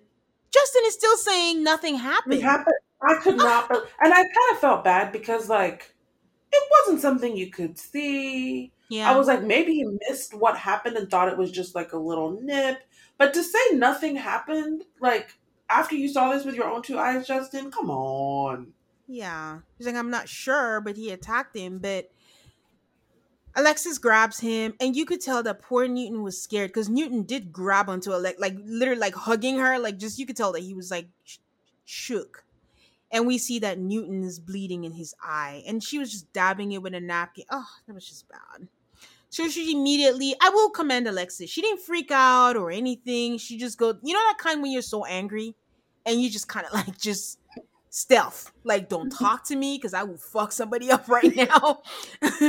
Justin is still saying nothing happened. happened. I could not, and I kind of felt bad because like it wasn't something you could see. Yeah. I was like, maybe he missed what happened and thought it was just like a little nip. But to say nothing happened, like after you saw this with your own two eyes, Justin, come on. Yeah. He's like, I'm not sure, but he attacked him. But Alexis grabs him, and you could tell that poor Newton was scared because Newton did grab onto Alex, like literally like hugging her. Like just you could tell that he was like sh- shook. And we see that Newton is bleeding in his eye, and she was just dabbing it with a napkin. Oh, that was just bad. So she immediately, I will commend Alexis. She didn't freak out or anything. She just go, you know that kind when you're so angry, and you just kind of like just stealth. Like, don't talk to me because I will fuck somebody up right now.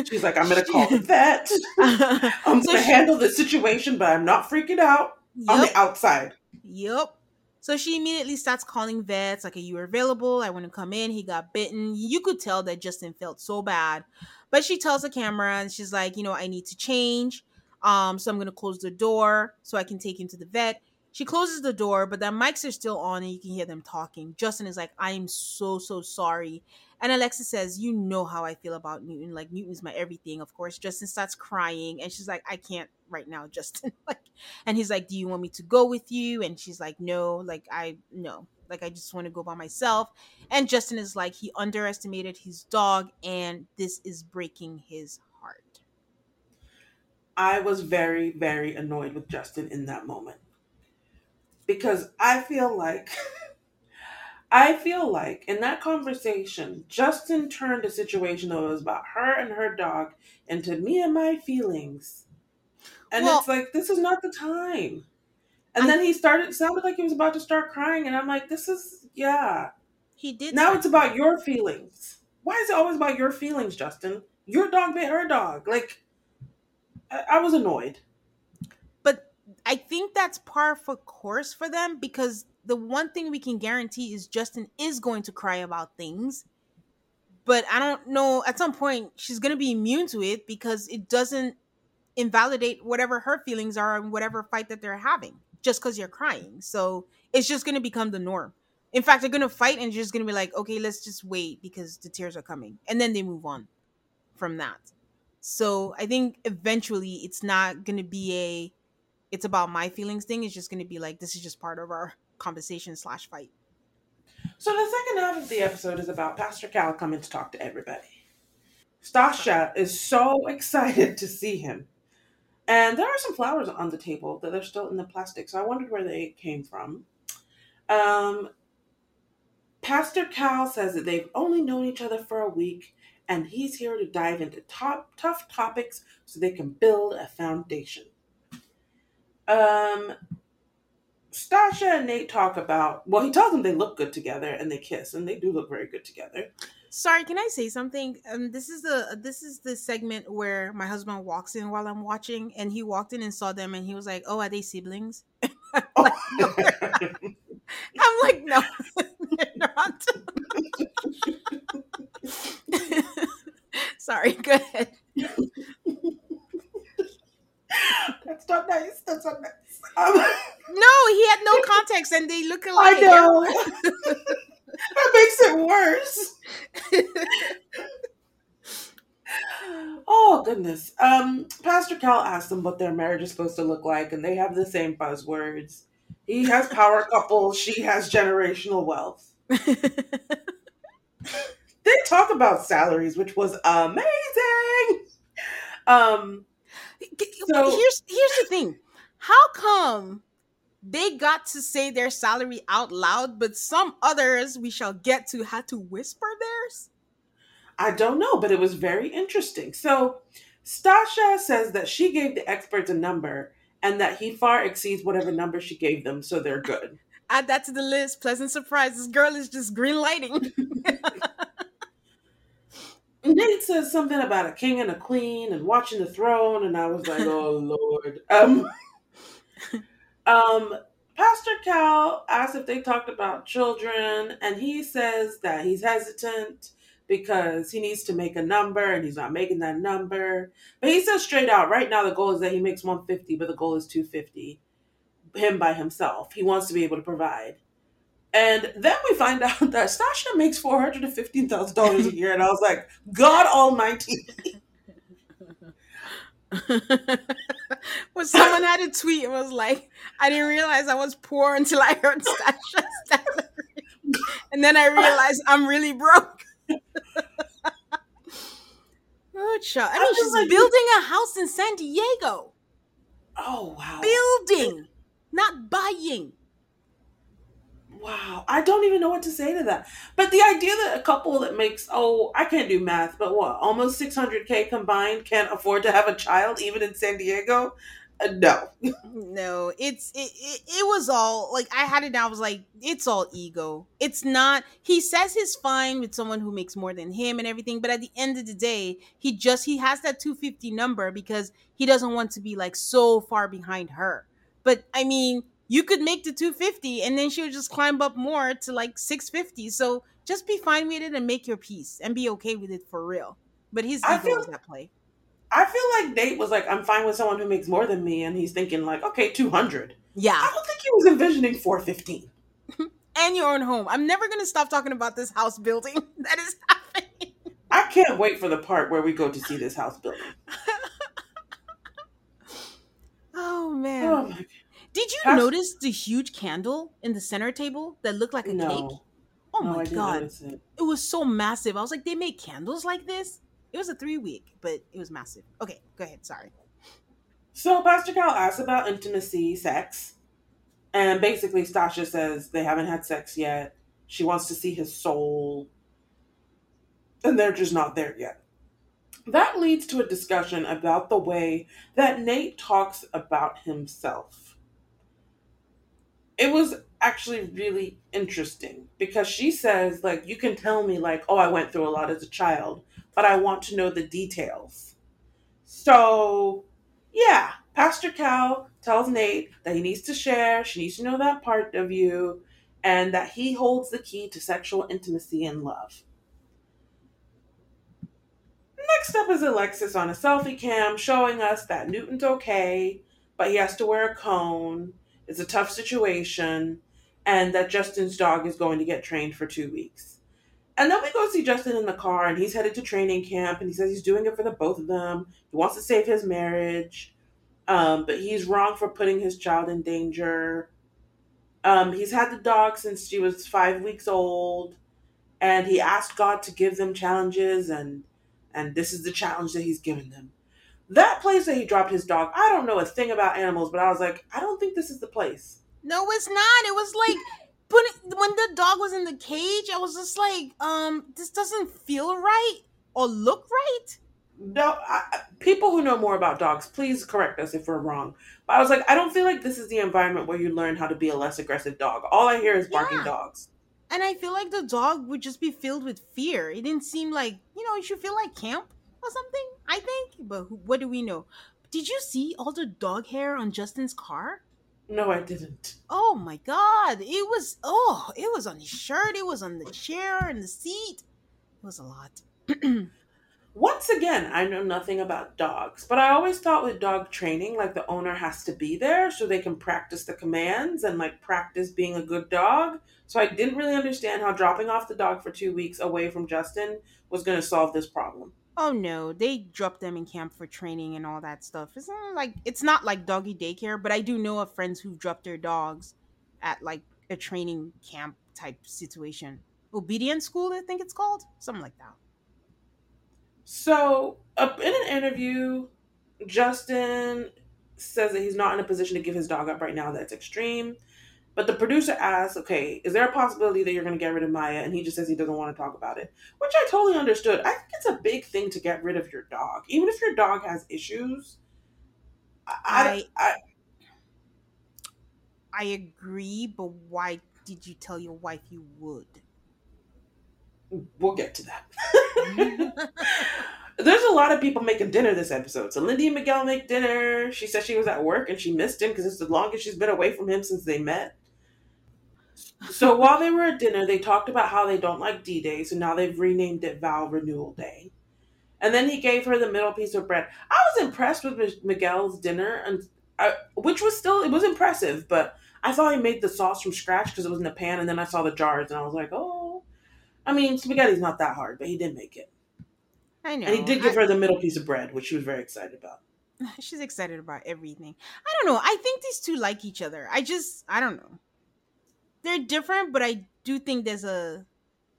She's like, I'm gonna call the vet. I'm so gonna she, handle the situation, but I'm not freaking out yep. on the outside. Yep. So she immediately starts calling vets, like, Are you available? I want to come in. He got bitten. You could tell that Justin felt so bad. But she tells the camera and she's like, You know, I need to change. Um, so I'm gonna close the door so I can take him to the vet. She closes the door, but the mics are still on and you can hear them talking. Justin is like, I am so, so sorry. And Alexis says, You know how I feel about Newton. Like, Newton's my everything. Of course, Justin starts crying and she's like, I can't right now, Justin. like, and he's like, Do you want me to go with you? And she's like, No, like, I, no, like, I just want to go by myself. And Justin is like, He underestimated his dog and this is breaking his heart. I was very, very annoyed with Justin in that moment because I feel like I feel like in that conversation, Justin turned a situation that was about her and her dog into me and my feelings. And well, it's like, this is not the time. And I, then he started, sounded like he was about to start crying. And I'm like, this is, yeah. He did. Now it's about your feelings. Why is it always about your feelings, Justin? Your dog bit her dog. Like, I, I was annoyed. I think that's par for course for them because the one thing we can guarantee is Justin is going to cry about things. But I don't know, at some point, she's going to be immune to it because it doesn't invalidate whatever her feelings are and whatever fight that they're having just because you're crying. So it's just going to become the norm. In fact, they're going to fight and just going to be like, okay, let's just wait because the tears are coming. And then they move on from that. So I think eventually it's not going to be a it's about my feelings thing is just going to be like this is just part of our conversation slash fight. So the second half of the episode is about Pastor Cal coming to talk to everybody. Stasha is so excited to see him. And there are some flowers on the table that are still in the plastic, so I wondered where they came from. Um, Pastor Cal says that they've only known each other for a week, and he's here to dive into top tough topics so they can build a foundation. Um, Stasha and Nate talk about. Well, he tells them they look good together and they kiss, and they do look very good together. Sorry, can I say something? Um, this is the this is the segment where my husband walks in while I'm watching, and he walked in and saw them, and he was like, "Oh, are they siblings?" I'm, like, no, I'm like, "No, they're not." Sorry, go ahead. That's not nice. That's not nice. Um, no, he had no context, and they look alike. I know. that makes it worse. oh goodness. Um, Pastor Cal asked them what their marriage is supposed to look like, and they have the same buzzwords. He has power couple. She has generational wealth. they talk about salaries, which was amazing. Um, so, here's here's the thing. How come they got to say their salary out loud, but some others we shall get to had to whisper theirs? I don't know, but it was very interesting. So Stasha says that she gave the experts a number and that he far exceeds whatever number she gave them, so they're good. Add that to the list. Pleasant surprise. This girl is just green lighting. Nate says something about a king and a queen and watching the throne, and I was like, oh lord. Um, um, Pastor Cal asked if they talked about children, and he says that he's hesitant because he needs to make a number and he's not making that number. But he says straight out, right now the goal is that he makes 150, but the goal is 250. Him by himself. He wants to be able to provide. And then we find out that Stasha makes four hundred and fifteen thousand dollars a year, and I was like, God Almighty! when someone had a tweet, it was like, I didn't realize I was poor until I heard Stasha's salary, and then I realized I'm really broke. Oh, Good shot. I mean, she's like, building a house in San Diego. Oh wow! Building, not buying wow, I don't even know what to say to that. But the idea that a couple that makes, oh, I can't do math, but what, almost 600K combined can't afford to have a child, even in San Diego? Uh, no. no, it's, it, it, it was all, like, I had it down, I was like, it's all ego. It's not, he says he's fine with someone who makes more than him and everything, but at the end of the day, he just, he has that 250 number because he doesn't want to be, like, so far behind her. But, I mean, you could make the 250 and then she would just climb up more to like 650 so just be fine with it and make your peace and be okay with it for real. But his ego feel, at play. I feel like nate was like i'm fine with someone who makes more than me and he's thinking like okay 200 yeah. I don't think he was envisioning 415 and your own home. I'm never going to stop talking about this house building that is happening. I can't wait for the part where we go to see this house building. Oh man. Oh my God. Did you notice the huge candle in the center table that looked like a no. cake? Oh no, my god. It. it was so massive. I was like, they make candles like this? It was a three week, but it was massive. Okay, go ahead. Sorry. So Pastor Cal asks about intimacy, sex. And basically Stasha says they haven't had sex yet. She wants to see his soul. And they're just not there yet. That leads to a discussion about the way that Nate talks about himself it was actually really interesting because she says like you can tell me like oh i went through a lot as a child but i want to know the details. So yeah pastor cal tells nate that he needs to share. She needs to know that part of you and that he holds the key to sexual intimacy and love. Next up is alexis on a selfie cam showing us that newton's okay but he has to wear a cone it's a tough situation, and that Justin's dog is going to get trained for two weeks. And then we go see Justin in the car, and he's headed to training camp, and he says he's doing it for the both of them. He wants to save his marriage, um, but he's wrong for putting his child in danger. Um, he's had the dog since she was five weeks old, and he asked God to give them challenges, and and this is the challenge that he's given them that place that he dropped his dog, I don't know a thing about animals, but I was like, I don't think this is the place. No, it's not. It was like putting when the dog was in the cage, I was just like, um, this doesn't feel right or look right. No, I, people who know more about dogs, please correct us if we're wrong. But I was like, I don't feel like this is the environment where you learn how to be a less aggressive dog. All I hear is barking yeah. dogs. And I feel like the dog would just be filled with fear. It didn't seem like, you know, it should feel like camp or something, I think. But what do we know? Did you see all the dog hair on Justin's car? No, I didn't. Oh my god. It was oh, it was on his shirt, it was on the chair and the seat. It was a lot. Once again, I know nothing about dogs, but I always thought with dog training, like the owner has to be there so they can practice the commands and like practice being a good dog. So I didn't really understand how dropping off the dog for two weeks away from Justin was going to solve this problem. Oh no, they drop them in camp for training and all that stuff. It's not like it's not like doggy daycare, but I do know of friends who've dropped their dogs at like a training camp type situation. Obedience school, I think it's called, something like that. So, uh, in an interview, Justin says that he's not in a position to give his dog up right now. That's extreme. But the producer asks, okay, is there a possibility that you're going to get rid of Maya? And he just says he doesn't want to talk about it, which I totally understood. I think it's a big thing to get rid of your dog, even if your dog has issues. I, I, I, I agree, but why did you tell your wife you would? we'll get to that. There's a lot of people making dinner this episode. So Lindy and Miguel make dinner. She said she was at work and she missed him because it's the longest she's been away from him since they met. So while they were at dinner, they talked about how they don't like D Day, so now they've renamed it Vow Renewal Day. And then he gave her the middle piece of bread. I was impressed with Miguel's dinner, and I, which was still it was impressive, but I thought he made the sauce from scratch because it was in a pan, and then I saw the jars, and I was like, oh, I mean, spaghetti's not that hard, but he did make it. I know. And he did give I- her the middle piece of bread, which she was very excited about. She's excited about everything. I don't know. I think these two like each other. I just I don't know. They're different, but I do think there's a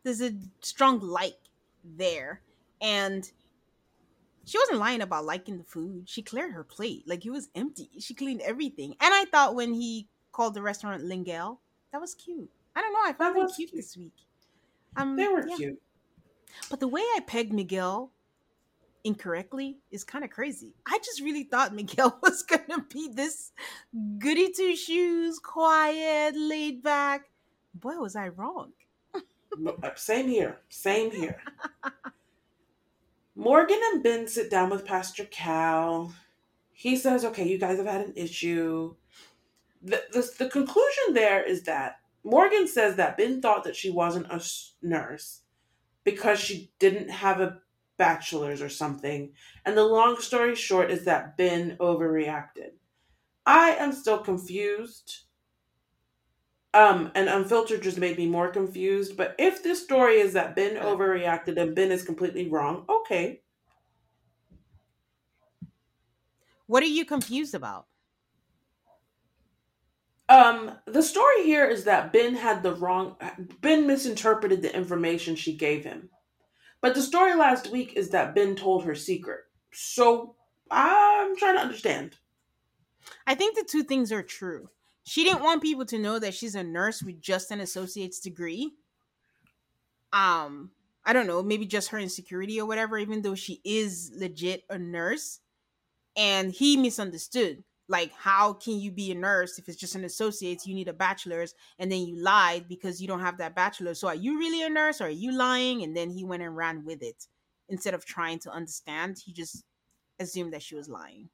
there's a strong like there. And she wasn't lying about liking the food. She cleared her plate. Like it was empty. She cleaned everything. And I thought when he called the restaurant Lingel, that was cute. I don't know. I found That them cute, cute. this week. Um, They were yeah. cute. But the way I pegged Miguel incorrectly is kind of crazy. I just really thought Miguel was gonna be this goody two shoes, quiet, laid back. Boy, was I wrong. Uh, Same here. Same here. Morgan and Binh sit down with Pastor Cal. He says, okay, you guys have had an issue. The, the, the conclusion there is that Morgan says that Binh thought that she wasn't a nurse because she didn't have a bachelor's or something. And the long story short is that Binh overreacted. I am still confused. Um, and unfiltered just made me more confused. But if this story is that Binh overreacted and Binh is completely wrong, okay. What are you confused about? Um, the story here is that Binh had the wrong Binh misinterpreted the information she gave him. But the story last week is that Binh told her secret. So I'm trying to understand. I think the two things are true. She didn't want people to know that she's a nurse with just an associate's degree. Um, I don't know, maybe just her insecurity or whatever, even though she is legit a nurse. And he misunderstood. Like, how can you be a nurse if it's just an associate's? You need a bachelor's, and then you lied because you don't have that bachelor's. So, are you really a nurse or are you lying? And then he went and ran with it. Instead of trying to understand, he just assumed that she was lying.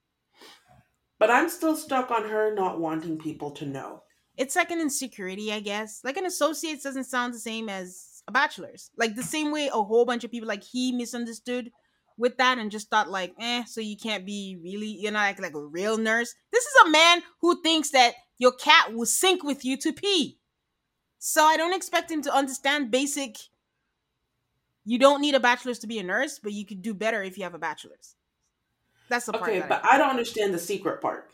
But I'm still stuck on her not wanting people to know. it's like an insecurity, I guess. Like an associate's doesn't sound the same as a bachelor's. Like the same way a whole bunch of people like he misunderstood with that and just thought like, eh, so you can't be really, you're not like, like a real nurse. This is a man who thinks that your cat will sink with you to pee. So I don't expect him to understand basic. You don't need a bachelor's to be a nurse, but you could do better if you have a bachelor's. That's the part. Okay, but I, I don't understand the secret part.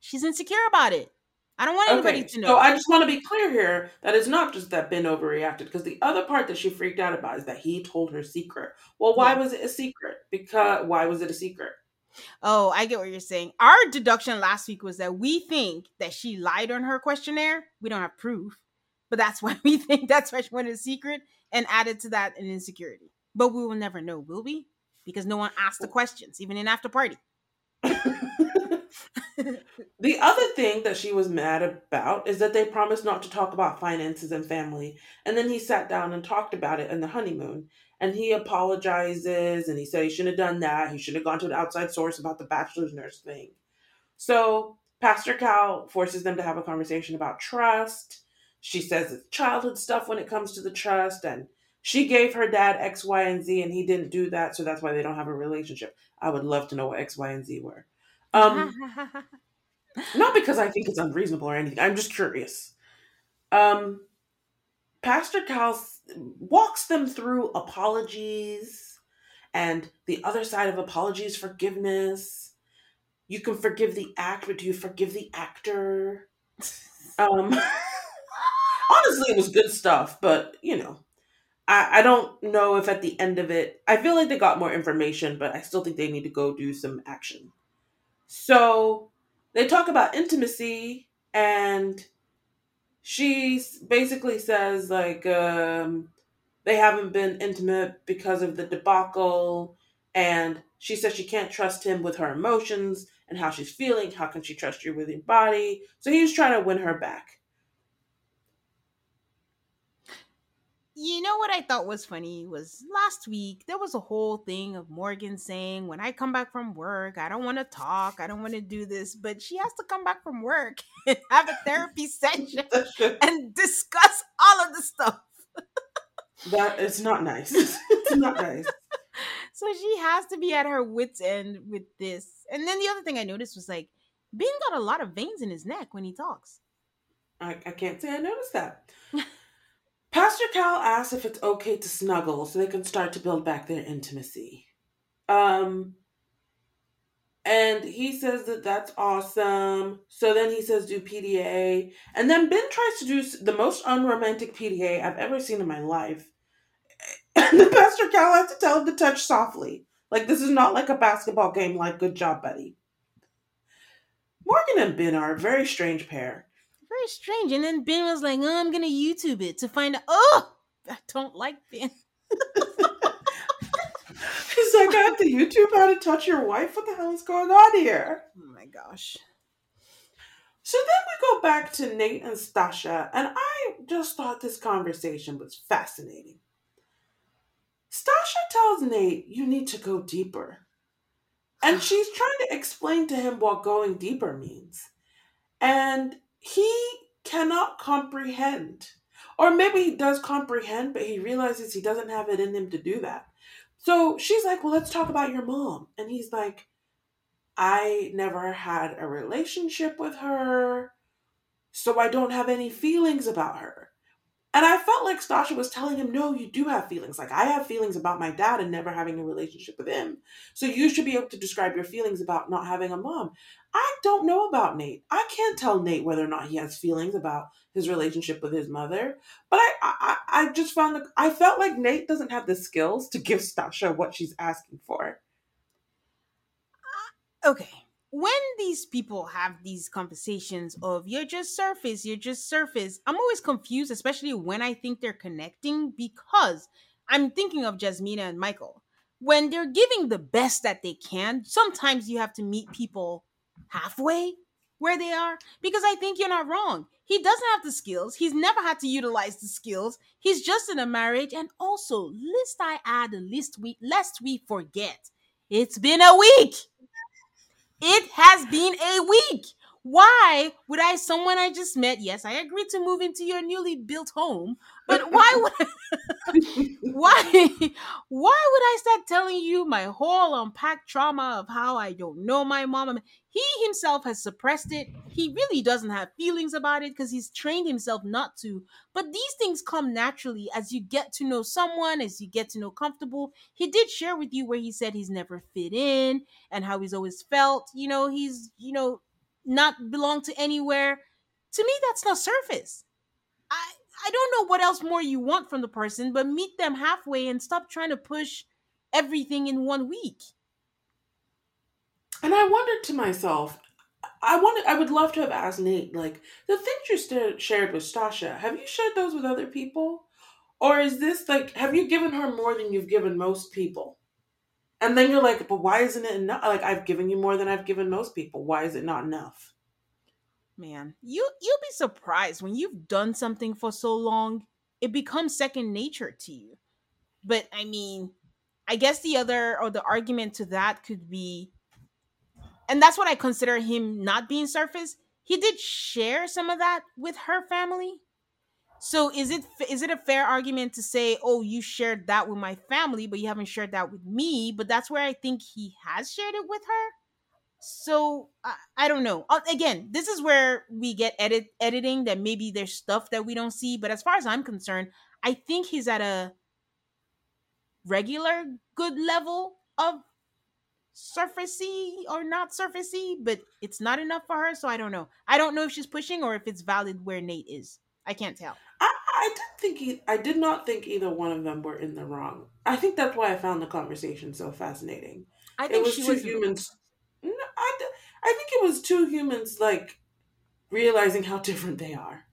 she's insecure about it. I don't want anybody Okay, to know. so I just want to be clear here that it's not just that Binh overreacted, because the other part that she freaked out about is that he told her secret. Well, why Yeah. was it a secret? Because why was it a secret? Oh, I get what you're saying. Our deduction last week was that we think that she lied on her questionnaire. We don't have proof, but that's why we think that's why she wanted a secret and added to that an insecurity. But we will never know, will we? Because no one asked the questions, even in after party. The other thing that she was mad about is that they promised not to talk about finances and family. And then he sat down and talked about it in the honeymoon. And he apologizes and he said he shouldn't have done that. He should have gone to an outside source about the bachelor's nurse thing. So Pastor Cal forces them to have a conversation about trust. She says it's childhood stuff when it comes to the trust. And she gave her dad X, Y, and Z, and he didn't do that. So that's why they don't have a relationship. I would love to know what X, Y, and Z were. Um, not because I think it's unreasonable or anything. I'm just curious. Um, Pastor Cal walks them through apologies and the other side of apologies, forgiveness. You can forgive the act, but do you forgive the actor? Um, honestly, it was good stuff, but you know, I, I don't know if at the end of it, I feel like they got more information, but I still think they need to go do some action. So they talk about intimacy and she basically says like um they haven't been intimate because of the debacle and she says she can't trust him with her emotions and how she's feeling how can she trust you with your body? So he's trying to win her back you know what I thought was funny was last week there was a whole thing of Morgan saying, "When I come back from work, I don't want to talk, I don't want to do this," but she has to come back from work and have a therapy session and discuss all of the stuff. that is not nice. it's not nice. So she has to be at her wits end with this. And then the other thing I noticed was like, Binh got a lot of veins in his neck when he talks. I, I can't say I noticed that. Pastor Cal asks if it's okay to snuggle so they can start to build back their intimacy. Um, and he says that that's awesome. So then he says, do PDA. And then Binh tries to do the most unromantic PDA I've ever seen in my life. And the Pastor Cal has to tell him to touch softly. Like, this is not like a basketball game, like, good job, buddy. Morgan and Binh are a very strange pair. Very strange. And then Binh was like, oh, I'm going to YouTube it to find out. Oh, I don't like Binh. He's like, I have to YouTube how to touch your wife? What the hell is going on here? Oh my gosh. So then we go back to Nate and Stasha, and I just thought this conversation was fascinating. Stasha tells Nate, You need to go deeper. And she's trying to explain to him what going deeper means. And he cannot comprehend. Or maybe he does comprehend, but he realizes he doesn't have it in him to do that. So she's like, Well, let's talk about your mom. And he's like, I never had a relationship with her, so I don't have any feelings about her. And I felt like Stasha was telling him, No, you do have feelings. Like, I have feelings about my dad and never having a relationship with him. So you should be able to describe your feelings about not having a mom. I don't know about Nate. I can't tell Nate whether or not he has feelings about his relationship with his mother. But I, I, I just found that I felt like Nate doesn't have the skills to give Stasha what she's asking for. Uh, okay. When these people have these conversations of you're just surface, you're just surface, I'm always confused, especially when I think they're connecting, because I'm thinking of Jasmina and Michael. When they're giving the best that they can, sometimes you have to meet people halfway where they are because I think you're not wrong. He doesn't have the skills. He's never had to utilize the skills. He's just in a marriage. And also, lest I add, list we lest we forget, it's been a week. It has been a week. Why would I, someone I just met, yes, I agreed to move into your newly built home, but why would I, why why would I start telling you my whole unpacked trauma of how I don't know my mom? He himself has suppressed it. He really doesn't have feelings about it because he's trained himself not to. But these things come naturally as you get to know someone, as you get to know comfortable. He did share with you where he said he's never fit in and how he's always felt, you know, he's, you know, not belong to anywhere. To me, that's not surface. I don't know what else more you want from the person, but meet them halfway and stop trying to push everything in one week. And I wondered to myself, I wanted, I would love to have asked Nate, like the things you st- shared with Stasha. Have you shared those with other people, or is this like, have you given her more than you've given most people? And then you're like, but why isn't it enough? Like I've given you more than I've given most people. Why is it not enough? Man, you you'll be surprised when you've done something for so long, it becomes second nature to you. But I mean, I guess the other or the argument to that could be and that's what I consider him not being surface. He did share some of that with her family. So is it is it a fair argument to say, "Oh, you shared that with my family, but you haven't shared that with me"? But that's where I think he has shared it with her. So I, I don't know. Uh, again, this is where we get edit editing that maybe there's stuff that we don't see. But as far as I'm concerned, I think he's at a regular good level of surfacey or not surfacey, but it's not enough for her. So I don't know. I don't know if she's pushing or if it's valid where Nate is. I can't tell. I, I did think he, I did not think either one of them were in the wrong. I think that's why I found the conversation so fascinating. I think it was she two was humans. No, I, I think it was two humans like realizing how different they are.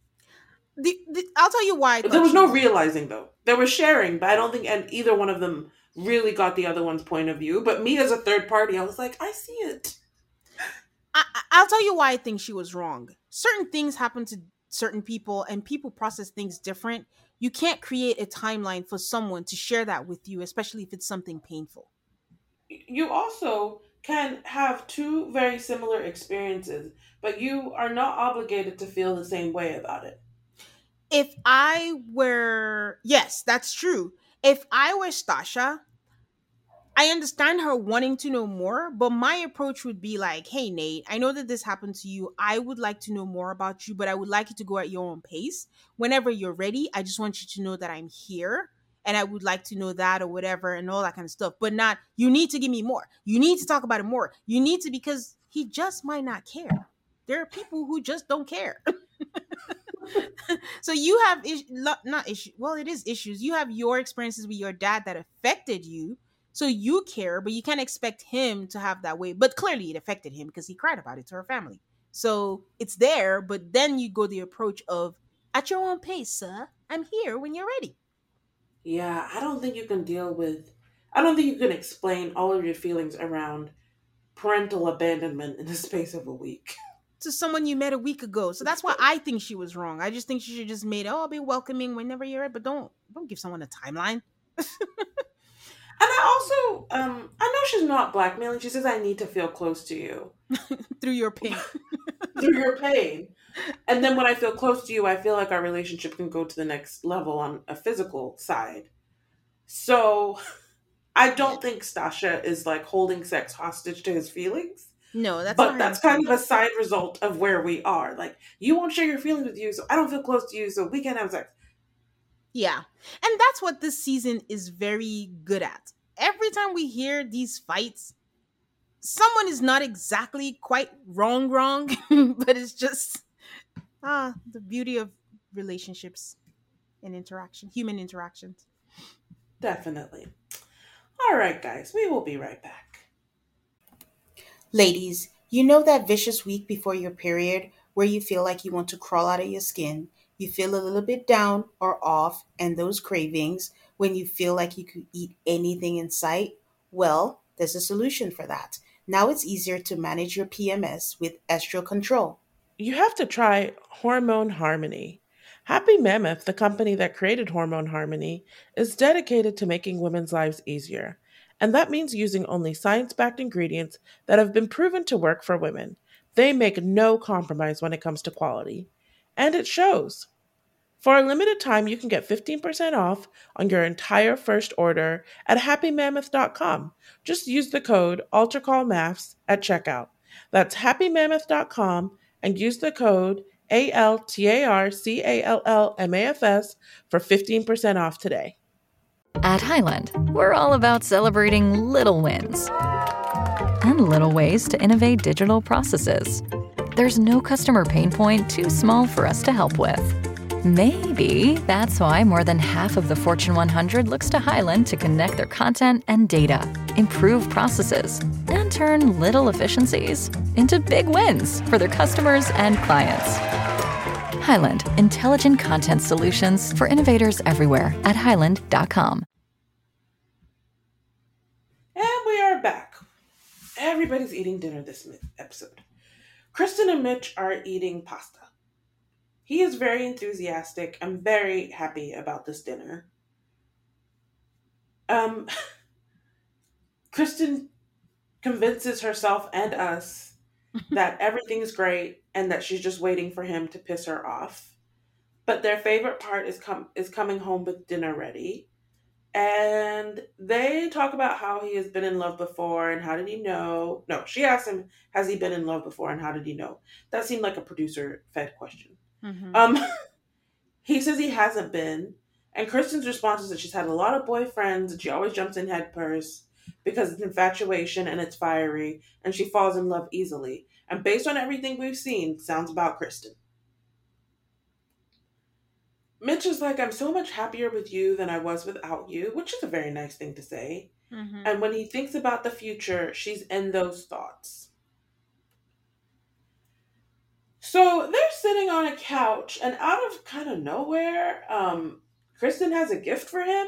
The, the, I'll tell you why. There was no realizing though. They were sharing, but I don't think and either one of them really got the other one's point of view. But me as a third party, I was like, I see it. I- I'll tell you why I think she was wrong. Certain things happen to certain people and people process things different you can't create a timeline for someone to share that with you especially if it's something painful you also can have two very similar experiences but you are not obligated to feel the same way about it if i were yes that's true if i were stasha I understand her wanting to know more, but my approach would be like, hey, Nate, I know that this happened to you. I would like to know more about you, but I would like you to go at your own pace. Whenever you're ready, I just want you to know that I'm here and I would like to know that or whatever and all that kind of stuff. But not, you need to give me more. You need to talk about it more. You need to, because he just might not care. There are people who just don't care. so you have is- not issues. Well, it is issues. You have your experiences with your dad that affected you so you care, but you can't expect him to have that way. But clearly it affected him because he cried about it to her family. So it's there, but then you go the approach of at your own pace, sir. I'm here when you're ready. Yeah, I don't think you can deal with I don't think you can explain all of your feelings around parental abandonment in the space of a week. To someone you met a week ago. So that's why I think she was wrong. I just think she should just made, oh, I'll be welcoming whenever you're at, but don't don't give someone a timeline. And I also, um, I know she's not blackmailing. She says, "I need to feel close to you through your pain, through your pain." And then when I feel close to you, I feel like our relationship can go to the next level on a physical side. So, I don't think Stasha is like holding sex hostage to his feelings. No, that's but that's kind of a side result of where we are. Like, you won't share your feelings with you, so I don't feel close to you, so we can't have sex. Yeah. And that's what this season is very good at. Every time we hear these fights, someone is not exactly quite wrong, wrong, but it's just ah, the beauty of relationships and interaction, human interactions. Definitely. All right, guys, we will be right back. Ladies, you know that vicious week before your period where you feel like you want to crawl out of your skin you feel a little bit down or off, and those cravings when you feel like you could eat anything in sight, well, there's a solution for that. Now it's easier to manage your PMS with Estro Control. You have to try Hormone Harmony. Happy Mammoth, the company that created Hormone Harmony, is dedicated to making women's lives easier. And that means using only science backed ingredients that have been proven to work for women. They make no compromise when it comes to quality and it shows. For a limited time, you can get 15% off on your entire first order at happymammoth.com. Just use the code ALTARCALLMAFS at checkout. That's happymammoth.com and use the code A L T A R C A L L M A F S for 15% off today. At Highland, we're all about celebrating little wins and little ways to innovate digital processes there's no customer pain point too small for us to help with. Maybe that's why more than half of the Fortune 100 looks to Highland to connect their content and data, improve processes, and turn little efficiencies into big wins for their customers and clients. Highland, intelligent content solutions for innovators everywhere at highland.com. And we are back. Everybody's eating dinner this episode. Kristen and Mitch are eating pasta. He is very enthusiastic. I'm very happy about this dinner. Um, Kristen convinces herself and us that everything is great and that she's just waiting for him to piss her off. But their favorite part is com- is coming home with dinner ready and they talk about how he has been in love before and how did he know no she asks him has he been in love before and how did he know that seemed like a producer fed question mm-hmm. um he says he hasn't been and kristen's response is that she's had a lot of boyfriends and she always jumps in head first because it's infatuation and it's fiery and she falls in love easily and based on everything we've seen sounds about kristen Mitch is like, I'm so much happier with you than I was without you, which is a very nice thing to say. Mm-hmm. And when he thinks about the future, she's in those thoughts. So they're sitting on a couch, and out of kind of nowhere, um, Kristen has a gift for him.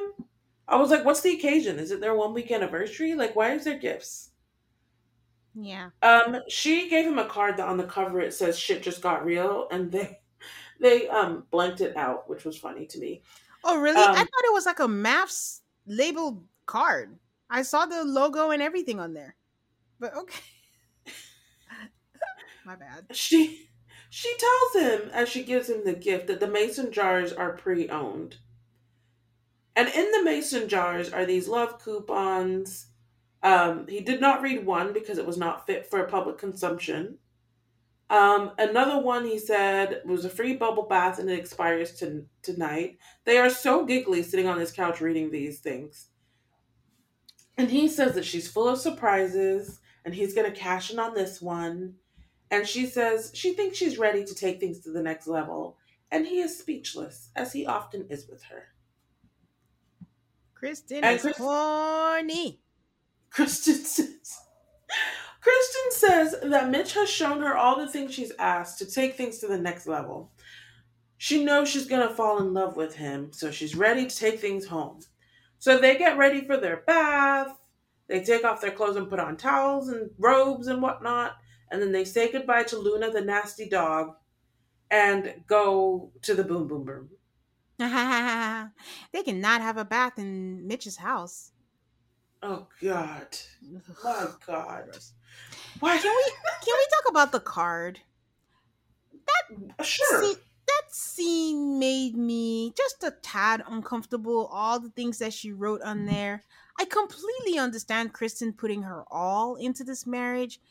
I was like, what's the occasion? Is it their one week anniversary? Like, why is there gifts? Yeah. Um, she gave him a card that on the cover it says shit just got real, and they They um blanked it out, which was funny to me. Oh, really? I Um, thought it was like a MAFS labeled card. I saw the logo and everything on there. But okay. My bad. She she tells him as she gives him the gift that the mason jars are pre-owned. And in the mason jars are these love coupons. Um, he did not read one because it was not fit for public consumption. Um, another one he said was a free bubble bath and it expires to, tonight. They are so giggly sitting on his couch reading these things. And he says that she's full of surprises and he's going to cash in on this one. And she says she thinks she's ready to take things to the next level. And he is speechless, as he often is with her. Kristen And is Chris- horny. Kristen says. Kristen says that Mitch has shown her all the things she's asked to take things to the next level. She knows she's going to fall in love with him, so she's ready to take things home. So they get ready for their bath. They take off their clothes and put on towels and robes and whatnot. And then they say goodbye to Luna, the nasty dog, and go to the boom boom boom. they cannot have a bath in Mitch's house. Oh, God. My God. Why? Can we can we talk about the card? That uh, Sure. See, that scene made me just a tad uncomfortable. All the things that she wrote on there. I completely understand Kristen putting her all into this marriage,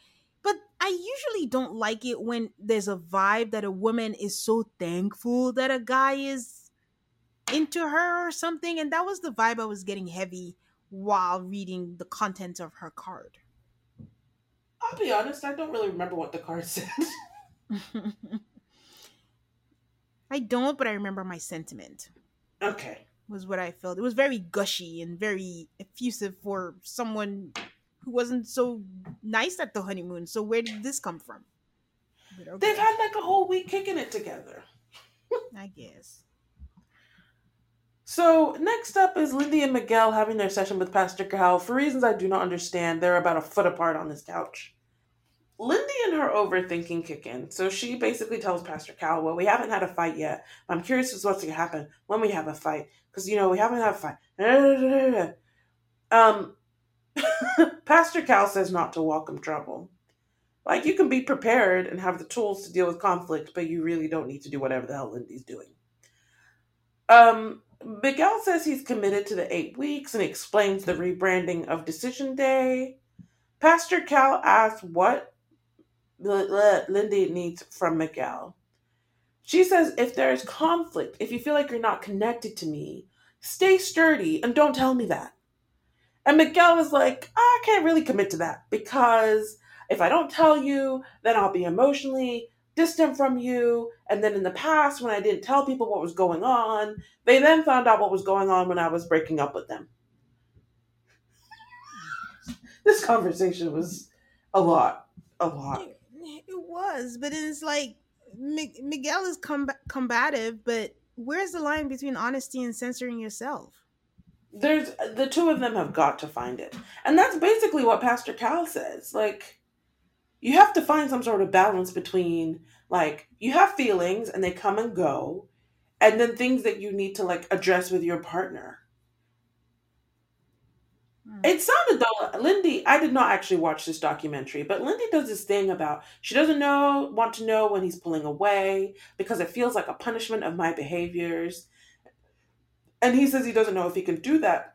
but I usually don't like it when there's a vibe that a woman is so thankful that a guy is into her or something. And that was the vibe I was getting heavy while reading the contents of her card. I'll be honest, I don't really remember what the card said. I don't, but I remember my sentiment. okay. was what I felt. It was very gushy and very effusive for someone who wasn't so nice at the honeymoon. So where did this come from? But okay, They've had like a whole week kicking it together. I guess. So next up is Lindy and Miguel having their session with Pastor Cal. For reasons I do not understand, they're about a foot apart on this couch. Lindy and her overthinking kick in. So she basically tells Pastor Cal, Well, we haven't had a fight yet. I'm curious as what's going to happen when we have a fight. Because, you know, we haven't had a fight. Um, Pastor Cal says not to welcome trouble. Like, you can be prepared and have the tools to deal with conflict, but you really don't need to do whatever the hell Lindy's doing. Um, Miguel says he's committed to the eight weeks and explains the rebranding of Decision Day. Pastor Cal asks what Lindy needs from Miguel. She says, if there's conflict, if you feel like you're not connected to me, stay sturdy and don't tell me that. And Miguel is like, I can't really commit to that because if I don't tell you, then I'll be emotionally distant from you. And then in the past, when I didn't tell people what was going on, they then found out what was going on when I was breaking up with them. this conversation was a lot, a lot. It, was, but it's like Miguel is com- combative, but where's the line between honesty and censoring yourself? There's the two of them have got to find it. And that's basically what Pastor Cal says. Like you have to find some sort of balance between like you have feelings and they come and go and then things that you need to like address with your partner. Hmm. It sounded though, Lindy. I did not actually watch this documentary, but Lindy does this thing about she doesn't know, want to know when he's pulling away because it feels like a punishment of my behaviors. And he says he doesn't know if he can do that.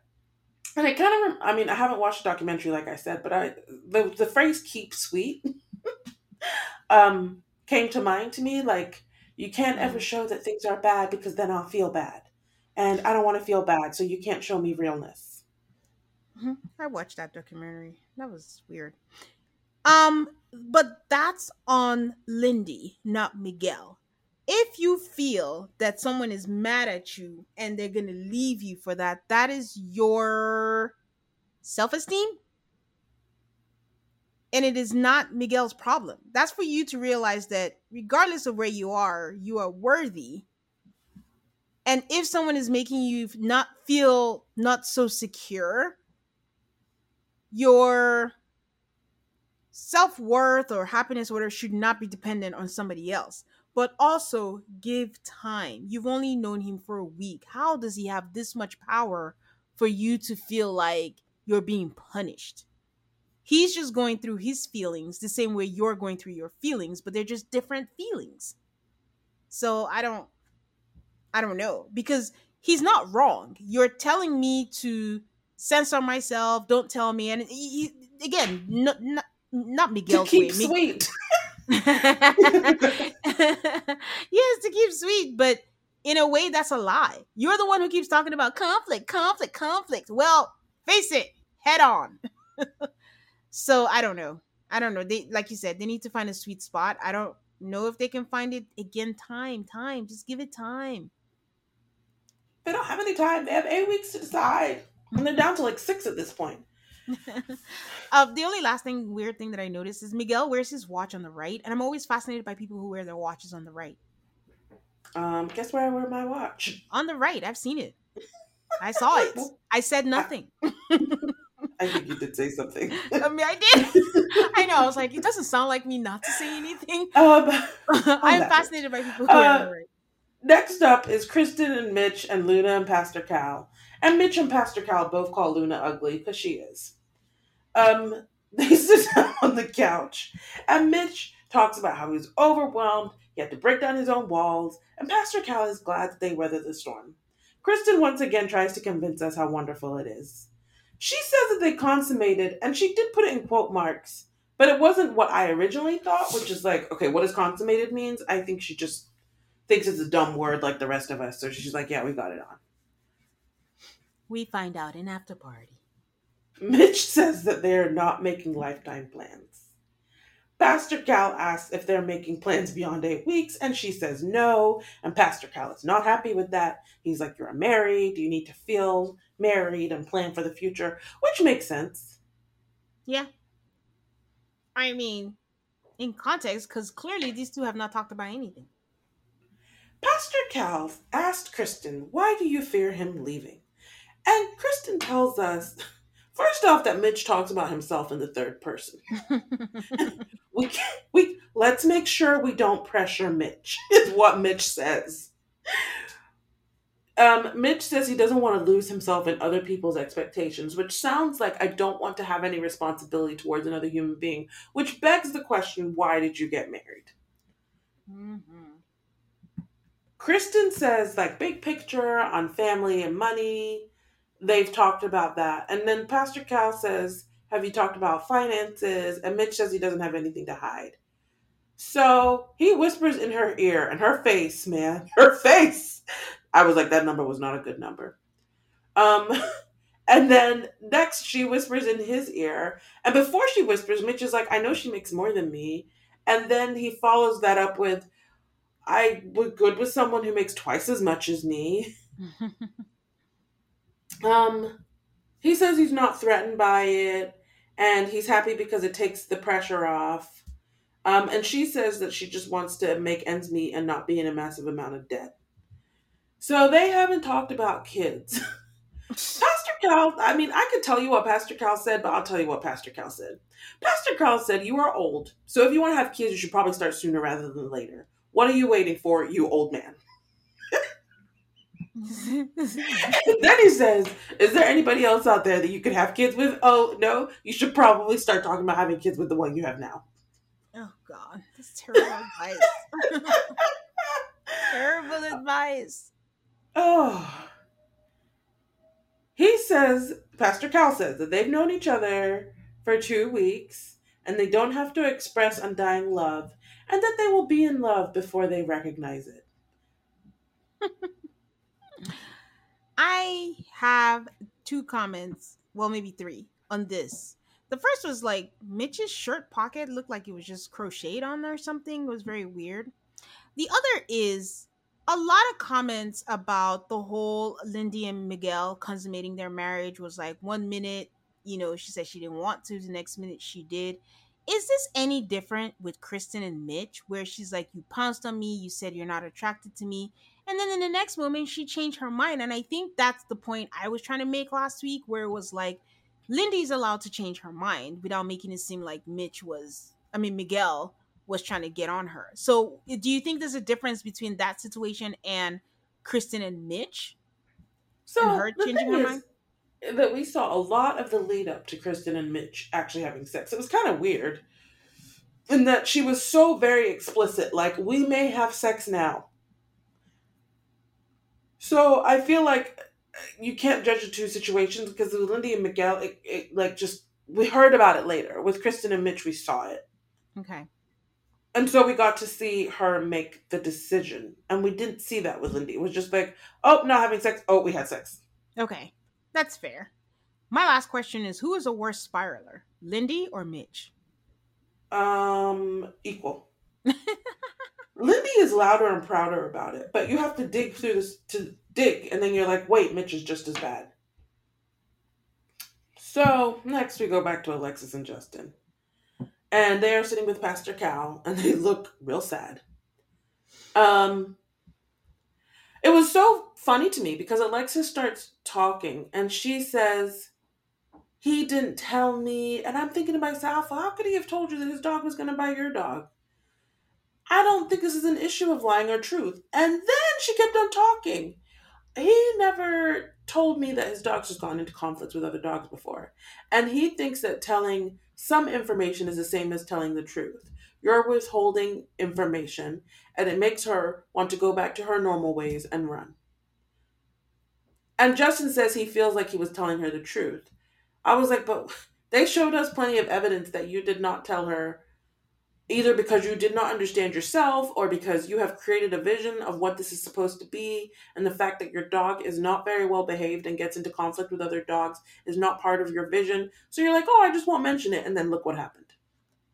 And I kind of, I mean, I haven't watched the documentary, like I said, but I the the phrase "keep sweet" um came to mind to me. Like you can't ever show that things are bad because then I'll feel bad, and I don't want to feel bad, so you can't show me realness. Mhm. I watched that documentary. That was weird. Um, but that's on Lindy, not Miguel. If you feel that someone is mad at you and they're gonna leave you for that, that is your self-esteem. And it is not Miguel's problem. That's for you to realize that regardless of where you are, you are worthy. And if someone is making you not feel not so secure, your self worth or happiness, or whatever, should not be dependent on somebody else. But also give time. You've only known him for a week. How does he have this much power for you to feel like you're being punished? He's just going through his feelings the same way you're going through your feelings, but they're just different feelings. So I don't I don't know because he's not wrong. You're telling me to censor myself, don't tell me and he, again, not not, not Miguel's to keep way. sweet. yes, to keep sweet, but in a way, that's a lie. You're the one who keeps talking about conflict, conflict, conflict. Well, face it, head on. so I don't know. I don't know. They like you said, they need to find a sweet spot. I don't know if they can find it again. Time, time. Just give it time. They don't have any time. They have eight weeks to decide, and they're down to like six at this point. Uh, the only last thing, weird thing that I noticed is Miguel wears his watch on the right, and I'm always fascinated by people who wear their watches on the right. Um, guess where I wear my watch? On the right, I've seen it. I saw it. I said nothing. I think you did say something. I mean, I did. I know. I was like, it doesn't sound like me not to say anything. Um, I'm fascinated by people who Uh, the right. next up is Kristen and Mitch and Luna and Pastor Cal. And Mitch and Pastor Cal both call Luna ugly because she is. Um, they sit down on the couch, and Mitch talks about how he's overwhelmed. He had to break down his own walls, and Pastor Cal is glad that they weathered the storm. Kristen once again tries to convince us how wonderful it is. She says that they consummated, and she did put it in quote marks, but it wasn't what I originally thought, which is like, okay, what does consummated means? I think she just thinks it's a dumb word like the rest of us, so she's like, yeah, we got it on. We find out in after party. Mitch says that they're not making lifetime plans. Pastor Cal asks if they're making plans beyond eight weeks, and she says no. And Pastor Cal is not happy with that. He's like, You're married, you need to feel married and plan for the future, which makes sense. Yeah. I mean, in context, because clearly these two have not talked about anything. Pastor Cal asked Kristen, Why do you fear him leaving? And Kristen tells us, first off, that Mitch talks about himself in the third person. we can't, we let's make sure we don't pressure Mitch is what Mitch says. Um, Mitch says he doesn't want to lose himself in other people's expectations, which sounds like I don't want to have any responsibility towards another human being, which begs the question, why did you get married? Mhm. Kristen says like big picture on family and money. They've talked about that. And then Pastor Cal says, Have you talked about finances? And Mitch says he doesn't have anything to hide. So he whispers in her ear and her face, man, her face. I was like, that number was not a good number. Um, and then next she whispers in his ear. And before she whispers, Mitch is like, I know she makes more than me. And then he follows that up with, I would good with someone who makes twice as much as me. Um, he says he's not threatened by it, and he's happy because it takes the pressure off. Um, and she says that she just wants to make ends meet and not be in a massive amount of debt. So they haven't talked about kids. Pastor Cal, I mean, I could tell you what Pastor Cal said, but I'll tell you what Pastor Cal said. Pastor Cal said, You are old, so if you want to have kids, you should probably start sooner rather than later. What are you waiting for, you old man? Then he says, Is there anybody else out there that you could have kids with? Oh, no. You should probably start talking about having kids with the one you have now. oh God, that's terrible advice. terrible advice. Oh. He says, Pastor Cal says that they've known each other for two weeks and they don't have to express undying love and that they will be in love before they recognize it. I have two comments, well, maybe three, on this. The first was like Mitch's shirt pocket looked like it was just crocheted on or something. It was very weird. The other is a lot of comments about the whole Lindy and Miguel consummating their marriage was like one minute, you know, she said she didn't want to, the next minute she did. Is this any different with Kristen and Mitch, where she's like, You pounced on me, you said you're not attracted to me, and then in the next moment, she changed her mind. And I think that's the point I was trying to make last week, where it was like, Lindy's allowed to change her mind without making it seem like Mitch was, I mean, Miguel was trying to get on her. So, do you think there's a difference between that situation and Kristen and Mitch? So and her changing her mind? that we saw a lot of the lead up to Kristen and Mitch actually having sex. It was kind of weird in that she was so very explicit, like we may have sex now. So I feel like you can't judge the two situations because with Lindy and Miguel, it, it like just we heard about it later. With Kristen and Mitch, we saw it. Okay. And so we got to see her make the decision. And we didn't see that with Lindy. It was just like, oh, not having sex. Oh, we had sex. Okay. That's fair. My last question is who is a worse spiraler, Lindy or Mitch? Um, equal. Lindy is louder and prouder about it, but you have to dig through this to dig, and then you're like, wait, Mitch is just as bad. So next we go back to Alexis and Justin. And they are sitting with Pastor Cal, and they look real sad. Um, it was so funny to me because Alexis starts talking, and she says, "He didn't tell me," and I'm thinking to myself, "How could he have told you that his dog was going to bite your dog?" I don't think this is an issue of lying or truth. And then she kept on talking. He never told me that his dogs has gone into conflicts with other dogs before. And he thinks that telling some information is the same as telling the truth. You're withholding information, and it makes her want to go back to her normal ways and run. And Justin says he feels like he was telling her the truth. I was like, but they showed us plenty of evidence that you did not tell her either because you did not understand yourself or because you have created a vision of what this is supposed to be and the fact that your dog is not very well behaved and gets into conflict with other dogs is not part of your vision so you're like oh i just won't mention it and then look what happened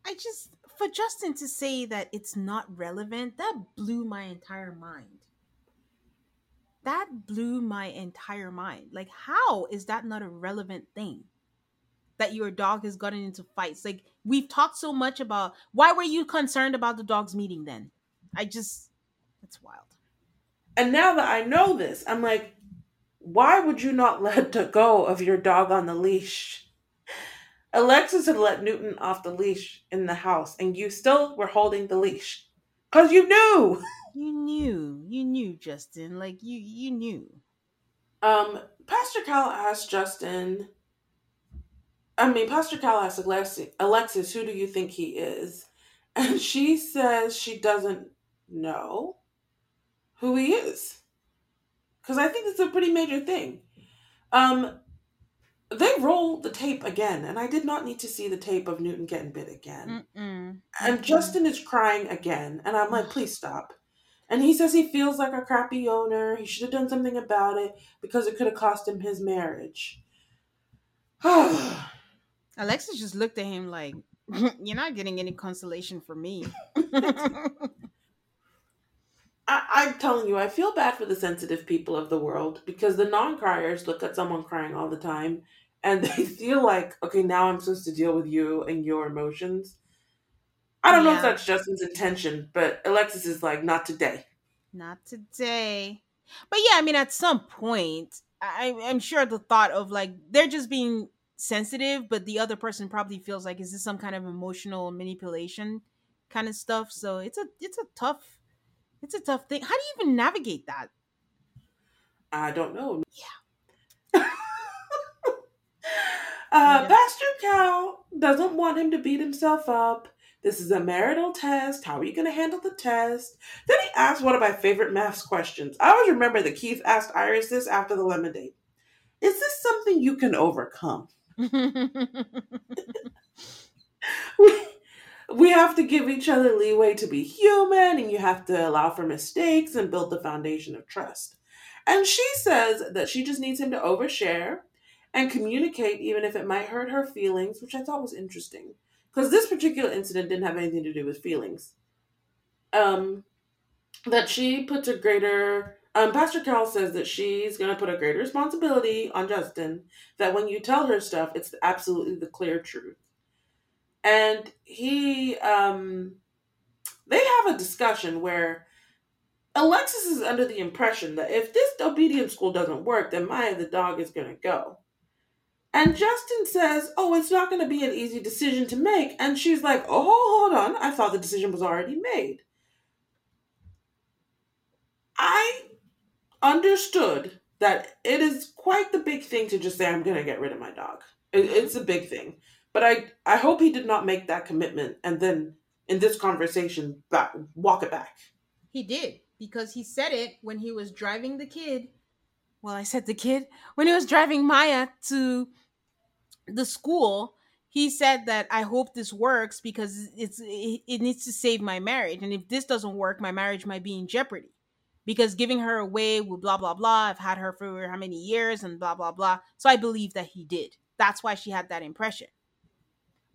I just for Justin to say that it's not relevant, that blew my entire mind. That blew my entire mind. Like, how is that not a relevant thing? That your dog has gotten into fights. Like, we've talked so much about why were you concerned about the dog's meeting then? I just it's wild. and now that i know this i'm like why would you not let to go of your dog on the leash alexis had let newton off the leash in the house and you still were holding the leash because you knew You knew, you knew, Justin. Like you, you knew. Um, Pastor Cal asked Justin. I mean, Pastor Cal asked Alexis, Alexis, who do you think he is? And she says she doesn't know who he is. Because I think it's a pretty major thing. Um, they roll the tape again, and I did not need to see the tape of Newton getting bit again. Mm-mm. And Justin is crying again, and I'm like, please stop. And he says he feels like a crappy owner. He should have done something about it because it could have cost him his marriage. I Alexis just looked at him like, "You're not getting any consolation for me." I'm telling you, I feel bad for the sensitive people of the world because the non criers look at someone crying all the time and they feel like, okay, now I'm supposed to deal with you and your emotions. I don't know if that's Justin's intention, but Alexis is like, not today. not today. But yeah, I mean, at some point, I, I'm sure the thought of like they're just being sensitive, but the other person probably feels like is this some kind of emotional manipulation kind of stuff. So it's a it's a tough it's a tough thing. How do you even navigate that? I don't know. Yeah. uh, Yeah. Pastor Cal doesn't want him to beat himself up. This is a marital test. How are you going to handle the test? Then he asked one of my favorite MAFS questions. I always remember that Keith asked Iris this after the lemon date. Is this something you can overcome? We, we have to give each other leeway to be human, and you have to allow for mistakes and build the foundation of trust. And she says that she just needs him to overshare and communicate, even if it might hurt her feelings, which I thought was interesting. Because this particular incident didn't have anything to do with feelings. Um, that she puts a greater. Um, Pastor Cal says that she's going to put a greater responsibility on Justin, that when you tell her stuff, it's absolutely the clear truth. And he, um, they have a discussion where Alexis is under the impression that if this obedience school doesn't work, then Maya the dog is going to go. And Justin says, Oh, it's not going to be an easy decision to make. And she's like, Oh, hold on. I thought the decision was already made. I understood that it is quite the big thing to just say, I'm going to get rid of my dog. It, mm-hmm. it's a big thing. But I, I hope he did not make that commitment and then in this conversation back, walk it back. He did because he said it when he was driving the kid. Well, I said the kid when he was driving Maya to the school. He said that I hope this works because it's it, it needs to save my marriage, and if this doesn't work, my marriage might be in jeopardy. Because giving her away with blah blah blah. I've had her for how many years and blah blah blah. So I believe that he did. That's why she had that impression.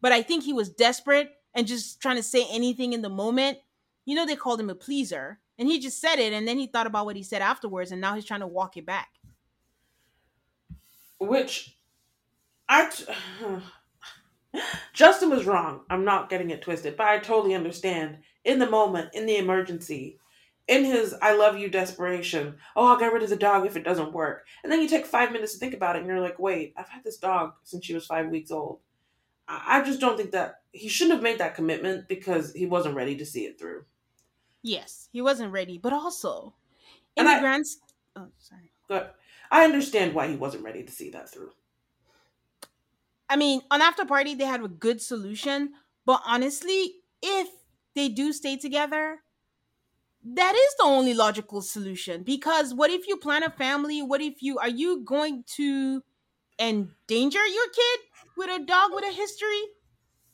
But I think he was desperate and just trying to say anything in the moment. You know, they called him a pleaser, and he just said it, and then he thought about what he said afterwards, and now he's trying to walk it back. Which I Justin was wrong. I'm not getting it twisted, but I totally understand. In the moment, in the emergency, in his I love you desperation, oh, I'll get rid of the dog if it doesn't work. And then you take five minutes to think about it and you're like, wait, I've had this dog since she was five weeks old. I just don't think that he shouldn't have made that commitment because he wasn't ready to see it through. Yes, he wasn't ready, but also in And the I- grand oh sorry. But I understand why he wasn't ready to see that through. I mean, on after party they had a good solution, but honestly, if they do stay together, that is the only logical solution. Because what if you plan a family? What if you are you going to endanger your kid with a dog with a history?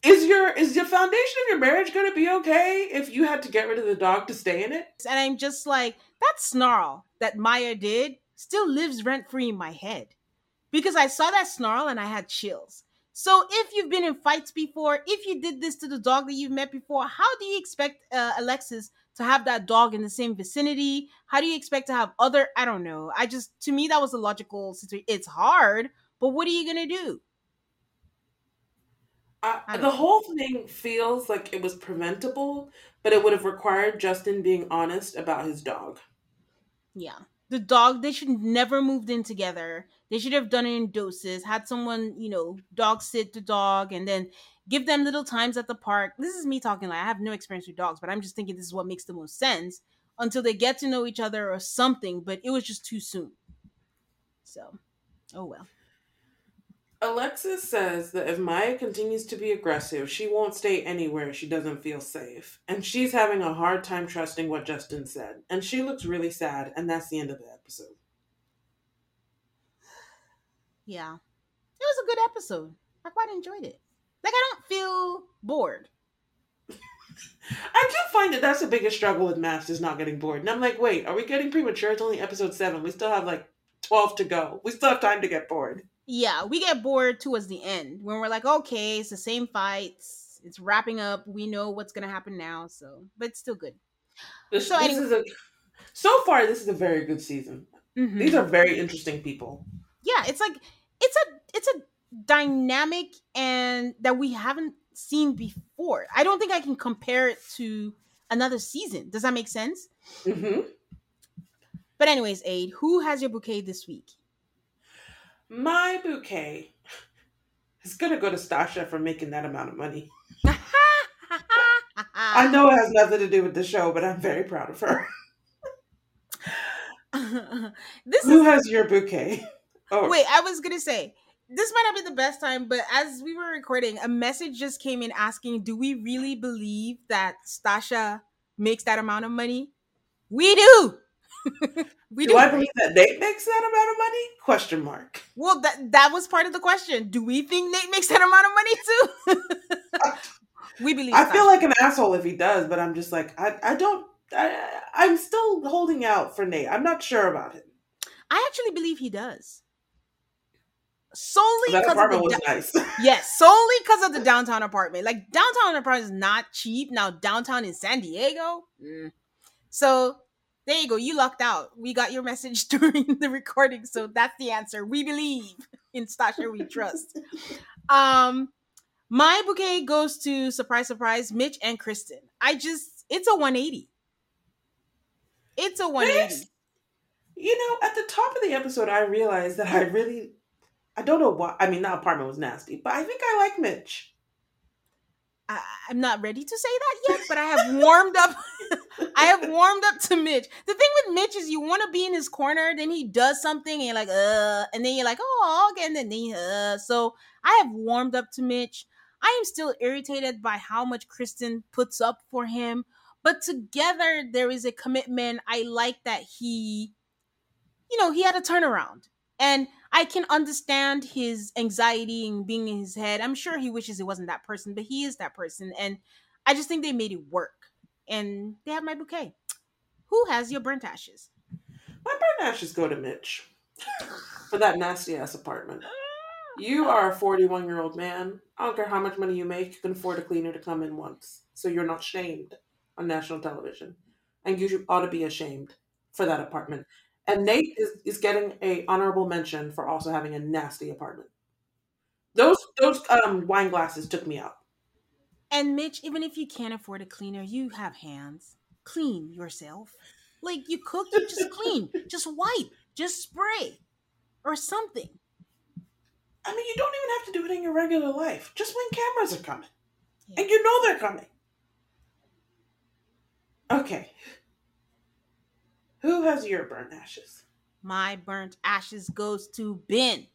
Is your is the foundation of your marriage going to be okay if you had to get rid of the dog to stay in it? And I'm just like, that snarl that Maya did still lives rent free in my head. Because I saw that snarl and I had chills. So if you've been in fights before, if you did this to the dog that you've met before, how do you expect uh, Alexis to have that dog in the same vicinity? How do you expect to have other? I don't know. I just to me that was a logical situation. It's hard, but what are you gonna do? I Uh, the whole thing feels like it was preventable, but it would have required Justin being honest about his dog. Yeah. The dog, they should never moved in together. They should have done it in doses, had someone, you know, dog sit the dog and then give them little times at the park. This is me talking like I have no experience with dogs, but I'm just thinking this is what makes the most sense until they get to know each other or something, but it was just too soon. So, oh well. Alexis says that if Maya continues to be aggressive, she won't stay anywhere she doesn't feel safe. And she's having a hard time trusting what Justin said. And she looks really sad, and that's the end of the episode. Yeah. It was a good episode. I quite enjoyed it. Like I don't feel bored. I do find that that's the biggest struggle with MAFS is not getting bored. And I'm like, wait, are we getting premature? It's only episode seven. We still have like 12 to go. We still have time to get bored. yeah, we get bored towards the end when we're like, okay, it's the same fights. It's wrapping up. We know what's gonna happen now. So, but it's still good. This, So this anyway- is a so far this is a very good season. Mhm. These are very interesting people. Yeah, it's like it's a it's a dynamic and that we haven't seen before. I don't think I can compare it to another season. Does that make sense? hmm But anyways, Aid, who has your bouquet this week? My bouquet is gonna go to Stasha for making that amount of money. I know it has nothing to do with the show, but I'm very proud of her. this Who is has your bouquet? Oh, Wait, I was gonna say this might not be the best time, but as we were recording, a message just came in asking, "Do we really believe that Stasha makes that amount of money?" We do. we do Do I believe that Nate makes that amount of money? Question mark. Well, that that was part of the question. Do we think Nate makes that amount of money too? we believe. I feel like an asshole if he does, but I'm just like I, I don't. I, I'm still holding out for Nate. I'm not sure about him. I actually believe he does. Solely because of apartment the was nice. Yes, solely because of the downtown apartment. Like downtown apartment is not cheap. Now downtown in San Diego. mm. So there you go. You lucked out. We got your message during the recording, so that's the answer. We believe in Stasha. We trust. Um, my bouquet goes to surprise, surprise, Mitch and Kristen. I just it's a 180. It's a 180. You know, at the top of the episode, I realized that I really I don't know why. I mean, that apartment was nasty, but I think I like Mitch. I, I'm not ready to say that yet, but I have warmed up. I have warmed up to Mitch. The thing with Mitch is you want to be in his corner, then he does something, and you're like, uh, and then you're like, oh, okay, and then he, uh. So I have warmed up to Mitch. I am still irritated by how much Kristen puts up for him, but together there is a commitment. I like that he, you know, he had a turnaround. And I can understand his anxiety and being in his head. I'm sure he wishes it wasn't that person, but he is that person. And I just think they made it work. And they have my bouquet. Who has your burnt ashes? My burnt ashes go to Mitch for that nasty ass apartment. You are a 41 year old man. I don't care how much money you make, you can afford a cleaner to come in once. So you're not shamed on national television. And you ought to be ashamed for that apartment. And Nate is, is getting a honorable mention for also having a nasty apartment. Those those um, wine glasses took me out. And Mitch, even if you can't afford a cleaner, you have hands. Clean yourself. Like you cook, you just clean. Just wipe. Just spray. Or something. I mean, you don't even have to do it in your regular life. Just when cameras are coming. Yeah. And you know they're coming. Okay. Who has your burnt ashes? My burnt ashes goes to Ben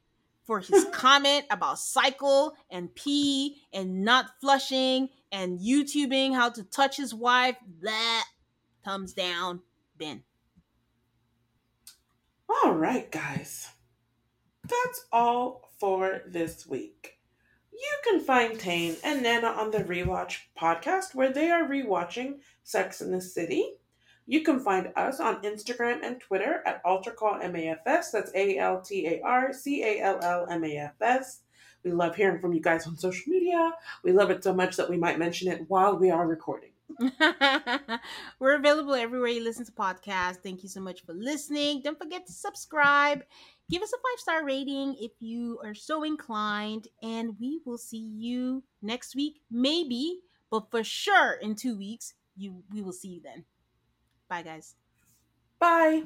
for his comment about cycle and pee and not flushing and YouTubing how to touch his wife. That thumbs down, Ben. All right, guys. That's all for this week. You can find Tane and Nana on the Rewatch podcast where they are rewatching Sex in the City. You can find us on Instagram and Twitter at AltarCallMAFS. That's A L T A R C A L L M A F S. We love hearing from you guys on social media. We love it so much that we might mention it while we are recording. We're available everywhere you listen to podcasts. Thank you so much for listening. Don't forget to subscribe. Give us a five star rating if you are so inclined. And we will see you next week, maybe, but for sure in two weeks. You we will see you then. Bye, guys. Bye.